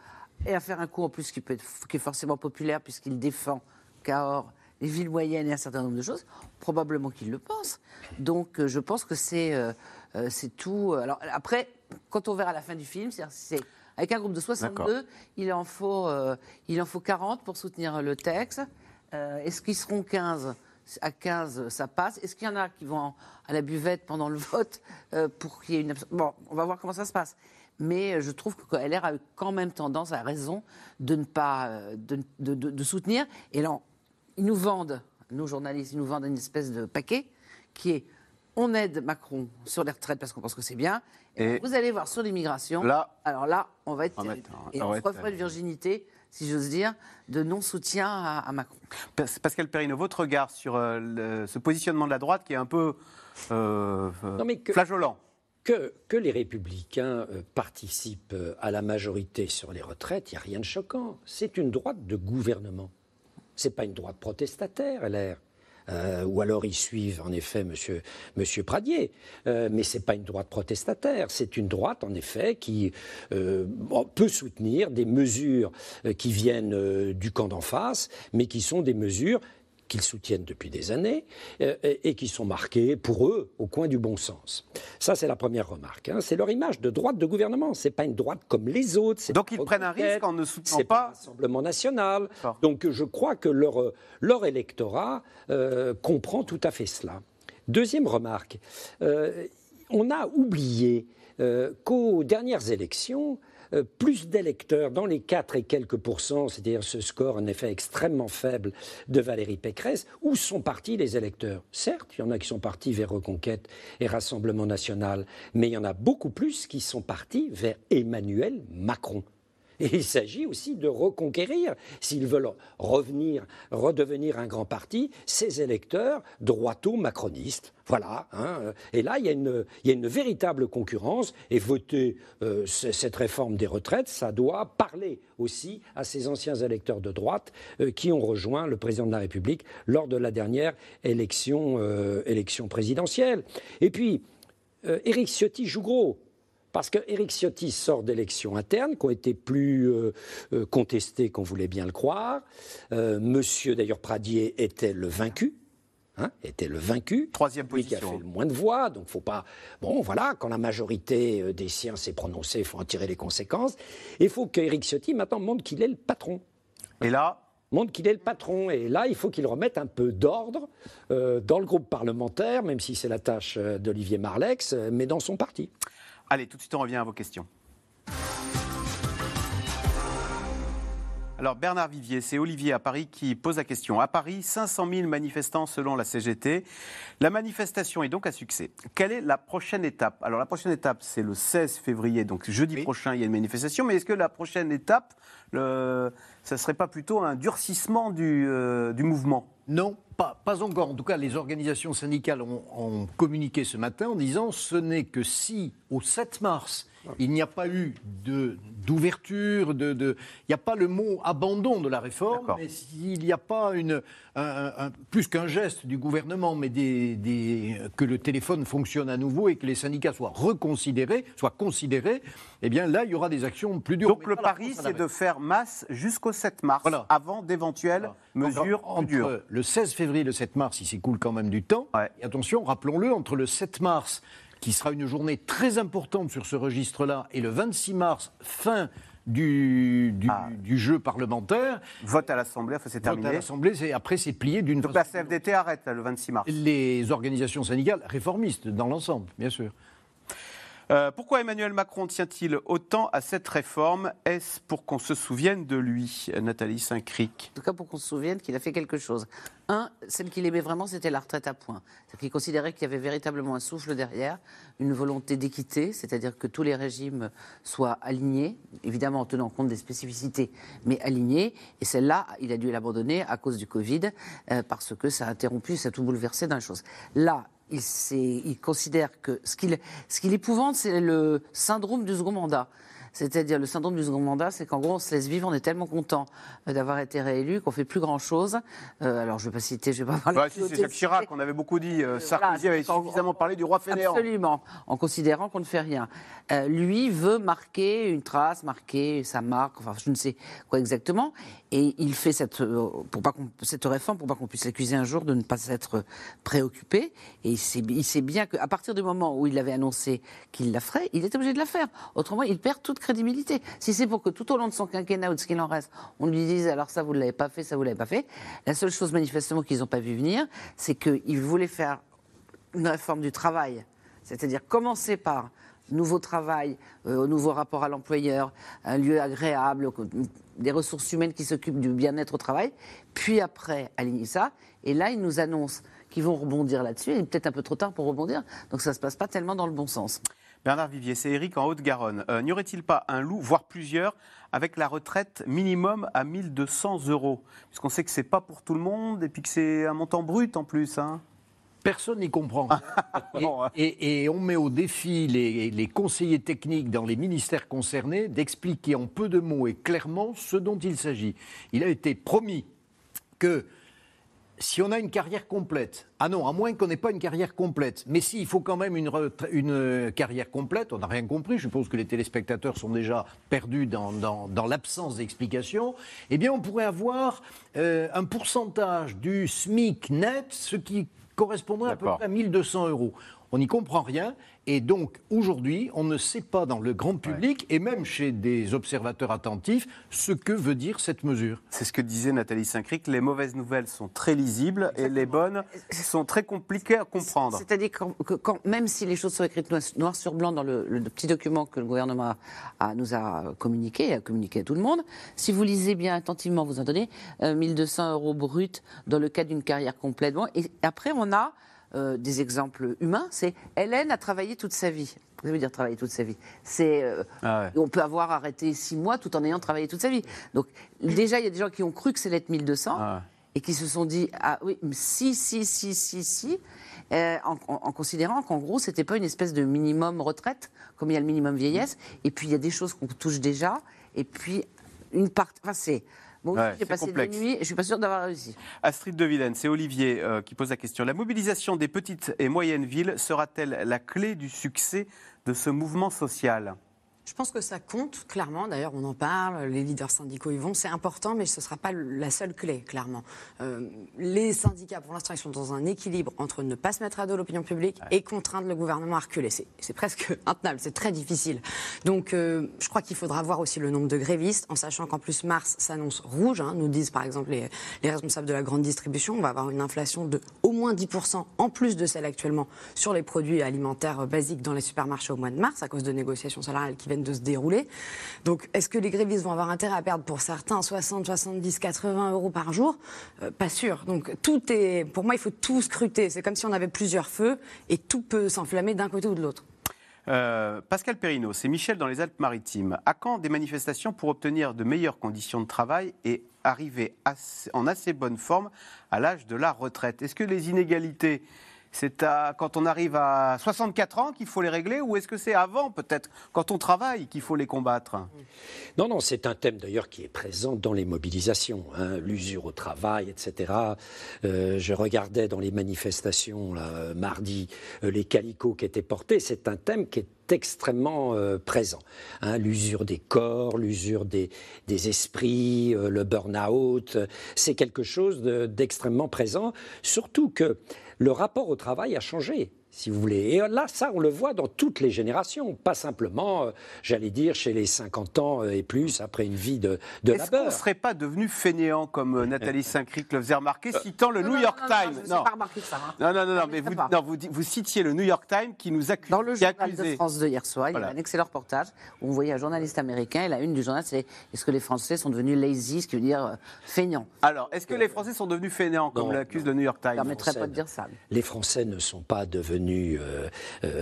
et à faire un coup en plus qui, peut être, qui est forcément populaire puisqu'il défend Cahors, les villes moyennes et un certain nombre de choses. Probablement qu'il le pense. Donc euh, je pense que c'est euh, euh, tout. Alors après, quand on verra la fin du film, c'est avec un groupe de 62, il en faut euh, il en faut 40 pour soutenir le texte. Euh, Est-ce qu'ils seront 15 à 15, ça passe. Est-ce qu'il y en a qui vont à la buvette pendant le vote pour qu'il y ait une Bon, on va voir comment ça se passe. Mais je trouve que LR a quand même tendance, a raison, de ne pas de, de- de- de soutenir. Et là, ils nous vendent, nos journalistes, ils nous vendent une espèce de paquet qui est on aide Macron sur les retraites parce qu'on pense que c'est bien. Et, Et vous allez voir sur l'immigration. là- alors là, on va être On va terrible. être- Et on on va se être referait de virginité, si j'ose dire, de non-soutien à, à Macron. Pas- Pascal Perrino, votre regard sur euh, le- ce positionnement de la droite qui est un peu euh, euh, Non, mais que- flageolant. Que, que les républicains euh, participent à la majorité sur les retraites, il n'y a rien de choquant. C'est une droite de gouvernement. C'est pas une droite protestataire, LR. Euh, ou alors ils suivent en effet Monsieur, Pradier, Euh, mais c'est pas une droite protestataire, c'est une droite en effet qui euh, peut soutenir des mesures euh, qui viennent du camp d'en face, mais qui sont des mesures qu'ils soutiennent depuis des années euh, et, et qui sont marquées pour eux au coin du bon sens. Ça, c'est la première remarque. hein. C'est leur image de droite de gouvernement. C'est pas une droite comme les autres. Donc ils prennent un risque en ne soutenant pas. pas le Rassemblement national. Donc je crois que leur, euh, leur électorat euh, comprend tout à fait cela. Deuxième remarque, euh, on a oublié qu'aux dernières élections, euh, plus d'électeurs dans les 4 et quelques pourcents, c'est-à-dire ce score en effet extrêmement faible de Valérie Pécresse, où sont partis les électeurs? Certes, il y en a qui sont partis vers Reconquête et Rassemblement national, mais il y en a beaucoup plus qui sont partis vers Emmanuel Macron. Et il s'agit aussi de reconquérir, s'ils veulent revenir, redevenir un grand parti, ces électeurs droito-macronistes. Voilà. hein. Et là, il y, a une, véritable concurrence. Et voter euh, cette réforme des retraites, ça doit parler aussi à ces anciens électeurs de droite euh, qui ont rejoint le président de la République lors de la dernière élection, euh, élection présidentielle. Et puis, Éric Ciotti joue gros. Parce que Éric Ciotti sort d'élections internes qui ont été plus euh, euh, contestées qu'on voulait bien le croire. Euh, Monsieur, d'ailleurs, Pradier était le vaincu. hein, était le vaincu. Troisième Lui qui a position. fait le moins de voix, donc faut pas. Bon, voilà, quand la majorité des siens s'est prononcée, il faut en tirer les conséquences. Il faut qu'Éric Ciotti maintenant montre qu'il est le patron. Et là, montre qu'il est le patron. Et là, il faut qu'il remette un peu d'ordre euh, dans le groupe parlementaire, même si c'est la tâche d'Olivier Marlex, mais dans son parti. Allez, tout de suite on revient à vos questions. Alors Bernard Vivier, c'est Olivier à Paris qui pose la question. À Paris, 500 000 manifestants selon la CGT. La manifestation est donc à succès. Quelle est la prochaine étape? Alors la prochaine étape, c'est le 16 février, donc jeudi prochain, il y a une manifestation. Mais est-ce que la prochaine étape, le... ça ne serait pas plutôt un durcissement du, euh, du mouvement? Non, pas, pas encore. En tout cas, les organisations syndicales ont, ont communiqué ce matin en disant ce n'est que si, au 7 mars, il n'y a pas eu d'ouverture, de, de- il n'y a pas le mot abandon de la réforme, mais s'il n'y a pas une, un- un- un- plus qu'un geste du gouvernement, mais des, des- que le téléphone fonctionne à nouveau et que les syndicats soient reconsidérés, soient considérés, eh bien là, il y aura des actions plus dures. Donc le pari, c'est de faire masse jusqu'au 7 mars, avant d'éventuelles mesures entre plus dures. le 16 février février et le 7 mars, il s'écoule quand même du temps. Et attention, rappelons-le, entre le 7 mars, qui sera une journée très importante sur ce registre-là, et le 26 mars, fin du, du, du jeu parlementaire. Vote à l'Assemblée, enfin c'est Vote à terminé. l'Assemblée, après c'est plié d'une Donc la CFDT arrête là, le 26 mars. Les organisations syndicales réformistes dans l'ensemble, bien sûr. Euh, pourquoi Emmanuel Macron tient-il autant à cette réforme? Est-ce pour qu'on se souvienne de lui, Nathalie Saint-Cric? En tout cas, pour qu'on se souvienne qu'il a fait quelque chose. Un, celle qu'il aimait vraiment, c'était la retraite à points. C'est-à-dire qu'il considérait qu'il y avait véritablement un souffle derrière, une volonté d'équité, c'est-à-dire que tous les régimes soient alignés, évidemment en tenant compte des spécificités, mais alignés. Et celle-là, il a dû l'abandonner à cause du Covid, euh, parce que ça a interrompu, ça a tout bouleversé dans les choses. Là, il, considère que ce qu'il ce qui l'épouvante, c'est le syndrome du second mandat. C'est-à-dire le syndrome du second mandat, c'est qu'en gros on se laisse vivre, on est tellement content euh, d'avoir été réélu qu'on fait plus grand-chose. Euh, alors je ne vais pas citer, je vais pas parler. Bah, de si, c'est Jacques Chirac, on avait beaucoup dit. euh, Sarkozy voilà, avait suffisamment parlé du roi fainéant. Absolument, en considérant qu'on ne fait rien. Euh, lui veut marquer une trace, marquer sa marque, enfin je ne sais quoi exactement, et il fait cette, pour pas cette réforme pour pas qu'on puisse l'accuser un jour de ne pas s'être préoccupé. Et il sait, il sait bien qu'à partir du moment où il avait annoncé qu'il la ferait, il est obligé de la faire. Autrement, il perd toute crédibilité. Si c'est pour que tout au long de son quinquennat ou de ce qu'il en reste, on lui dise alors ça vous ne l'avez pas fait, ça vous l'avez pas fait, la seule chose manifestement qu'ils n'ont pas vu venir, c'est qu'il voulait faire une réforme du travail, c'est-à-dire commencer par nouveau travail, euh, nouveau rapport à l'employeur, un lieu agréable, des ressources humaines qui s'occupent du bien-être au travail, puis après aligner ça, et là ils nous annoncent qu'ils vont rebondir là-dessus, et peut-être un peu trop tard pour rebondir, donc ça ne se passe pas tellement dans le bon sens. Bernard Vivier, c'est Eric en Haute-Garonne. Euh, N'y aurait-il pas un loup, voire plusieurs, avec la retraite minimum à 1200 euros? Puisqu'on sait que c'est pas pour tout le monde et puis que c'est un montant brut en plus. Hein. Personne n'y comprend. et, et- et on met au défi les, les conseillers techniques dans les ministères concernés d'expliquer en peu de mots et clairement ce dont il s'agit. Il a été promis que si on a une carrière complète, ah non, à moins qu'on n'ait pas une carrière complète, mais s'il faut quand même une, euh, carrière complète, on n'a rien compris, je suppose que les téléspectateurs sont déjà perdus dans, dans- dans l'absence d'explication, eh bien on pourrait avoir euh, un pourcentage du SMIC net, ce qui correspondrait à peu près à 1200 euros. On n'y comprend rien. Et donc, aujourd'hui, on ne sait pas dans le grand public, et même chez des observateurs attentifs, ce que veut dire cette mesure. C'est ce que disait Nathalie Saint-Cric. Les mauvaises nouvelles sont très lisibles et les bonnes sont très compliquées à comprendre. C'est-à-dire que quand, même si les choses sont écrites noir, noir sur blanc dans le, le petit document que le gouvernement a- a- nous a communiqué, et a communiqué à tout le monde, si vous lisez bien attentivement, vous entendez, euh, 1200 euros bruts dans le cadre d'une carrière complète. Bon, et après, on a euh, des exemples humains. C'est Hélène a travaillé toute sa vie. Ça veut dire travailler toute sa vie. C'est euh, Ah on peut avoir arrêté six mois tout en ayant travaillé toute sa vie. Donc déjà, il y a des gens qui ont cru que c'est l'être 1200 Ah. et qui se sont dit ah oui si si si si si euh, en, en- en considérant qu'en gros c'était pas une espèce de minimum retraite comme il y a le minimum vieillesse et puis il y a des choses qu'on touche déjà et puis une partie enfin c'est moi aussi Ouais, j'ai passé complexe. des nuits et je suis pas sûre d'avoir réussi Astrid de Villene, c'est Olivier euh, qui pose la question. La mobilisation des petites et moyennes villes sera-t-elle la clé du succès de ce mouvement social? Je pense que ça compte, clairement. D'ailleurs, on en parle, les leaders syndicaux y vont. C'est important, mais ce ne sera pas la seule clé, clairement. Euh, les syndicats, pour l'instant, ils sont dans un équilibre entre ne pas se mettre à dos l'opinion publique et contraindre le gouvernement à reculer. C'est presque intenable, c'est très difficile. Donc, euh, je crois qu'il faudra voir aussi le nombre de grévistes, en sachant qu'en plus, mars s'annonce rouge, hein, nous disent par exemple les, les responsables de la grande distribution. On va avoir une inflation de au moins 10%, en plus de celle actuellement, sur les produits alimentaires euh, basiques dans les supermarchés au mois de mars, à cause de négociations salariales qui de se dérouler. Donc, est-ce que les grévistes vont avoir intérêt à perdre pour certains 60, 70, 80 euros par jour? Euh, Pas sûr. Donc, tout est. Pour moi, il faut tout scruter. C'est comme si on avait plusieurs feux et tout peut s'enflammer d'un côté ou de l'autre. Euh, Pascal Perrino, c'est Michel dans les Alpes-Maritimes. À quand des manifestations pour obtenir de meilleures conditions de travail et arriver en assez bonne forme à l'âge de la retraite? Est-ce que les inégalités c'est quand on arrive à 64 ans qu'il faut les régler ou est-ce que c'est avant peut-être, quand on travaille, qu'il faut les combattre? Non, non, c'est un thème d'ailleurs qui est présent dans les mobilisations, hein, l'usure au travail, etc. Euh, je regardais dans les manifestations mardi euh, les calicots qui étaient portés, c'est un thème qui est extrêmement euh, présent. Hein, l'usure des corps, l'usure des, des, esprits, le burn-out, c'est quelque chose d'extrêmement présent, surtout que le rapport au travail a changé si vous voulez. Et là, ça, on le voit dans toutes les générations, pas simplement, euh, j'allais dire, chez les 50 ans et plus, après une vie de, de Est-ce qu'on ne serait pas devenu fainéant, comme euh, Nathalie Saint-Cric le faisait remarquer, citant le New York Times? Non, pas remarqué ça. Hein. Non, non, non, mais vous, non, vous, vous, citiez le New York Times qui nous accuse. Dans le journal de France de hier soir, il y a un excellent reportage où on voyait un journaliste américain, et la une du journal, c'est Est-ce que les Français sont devenus lazy, ce qui veut dire euh, feignants Alors, est-ce que les Français sont devenus fainéants, comme l'accuse le New York Times? Je ne permettrais pas de dire ça. Les Français ne sont pas devenus euh,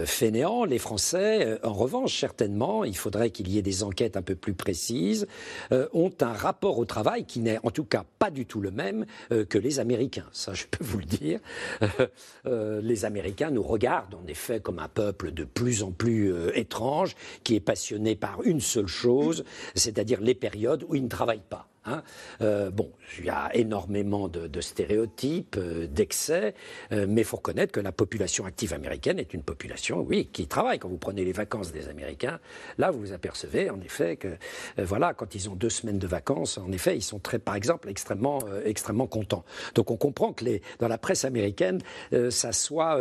fainéants. Les Français, euh, en revanche, certainement, il faudrait qu'il y ait des enquêtes un peu plus précises, euh, ont un rapport au travail qui n'est en tout cas pas du tout le même que les Américains. Ça, je peux vous le dire. les Américains nous regardent en effet comme un peuple de plus en plus étrange, qui est passionné par une seule chose, c'est-à-dire les périodes où ils ne travaillent pas. Hein. Euh, bon, il y a énormément de, stéréotypes, euh, d'excès, euh, mais il faut reconnaître que la population active américaine est une population, oui, qui travaille. Quand vous prenez les vacances des Américains, là, vous vous apercevez en effet que, voilà, quand ils ont deux semaines de vacances, en effet, ils sont très, par exemple, extrêmement, extrêmement contents. Donc on comprend que les, dans la presse américaine, ça soit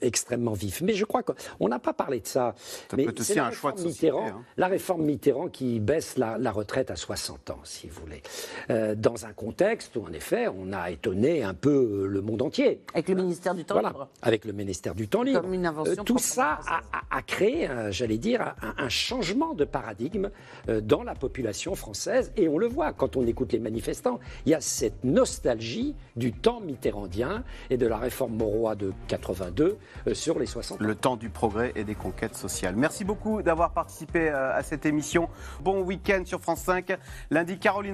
extrêmement vif. Mais je crois qu'on n'a pas parlé de ça. ça mais c'est un choix de Mitterrand, hein. la réforme Mitterrand qui baisse la, la retraite à 60 ans, si vous euh, dans un contexte où, en effet, on a étonné un peu euh, le monde entier. Avec le ministère du Temps libre. Avec le ministère du Temps libre. Comme une invention euh, tout ça a, créé, j'allais dire, un, changement de paradigme dans la population française. Et on le voit quand on écoute les manifestants. Il y a cette nostalgie du temps mitterrandien et de la réforme Mauroy de 82 sur les 60 ans. Le temps du progrès et des conquêtes sociales. Merci beaucoup d'avoir participé à cette émission. Bon week-end sur France 5. Lundi, Caroline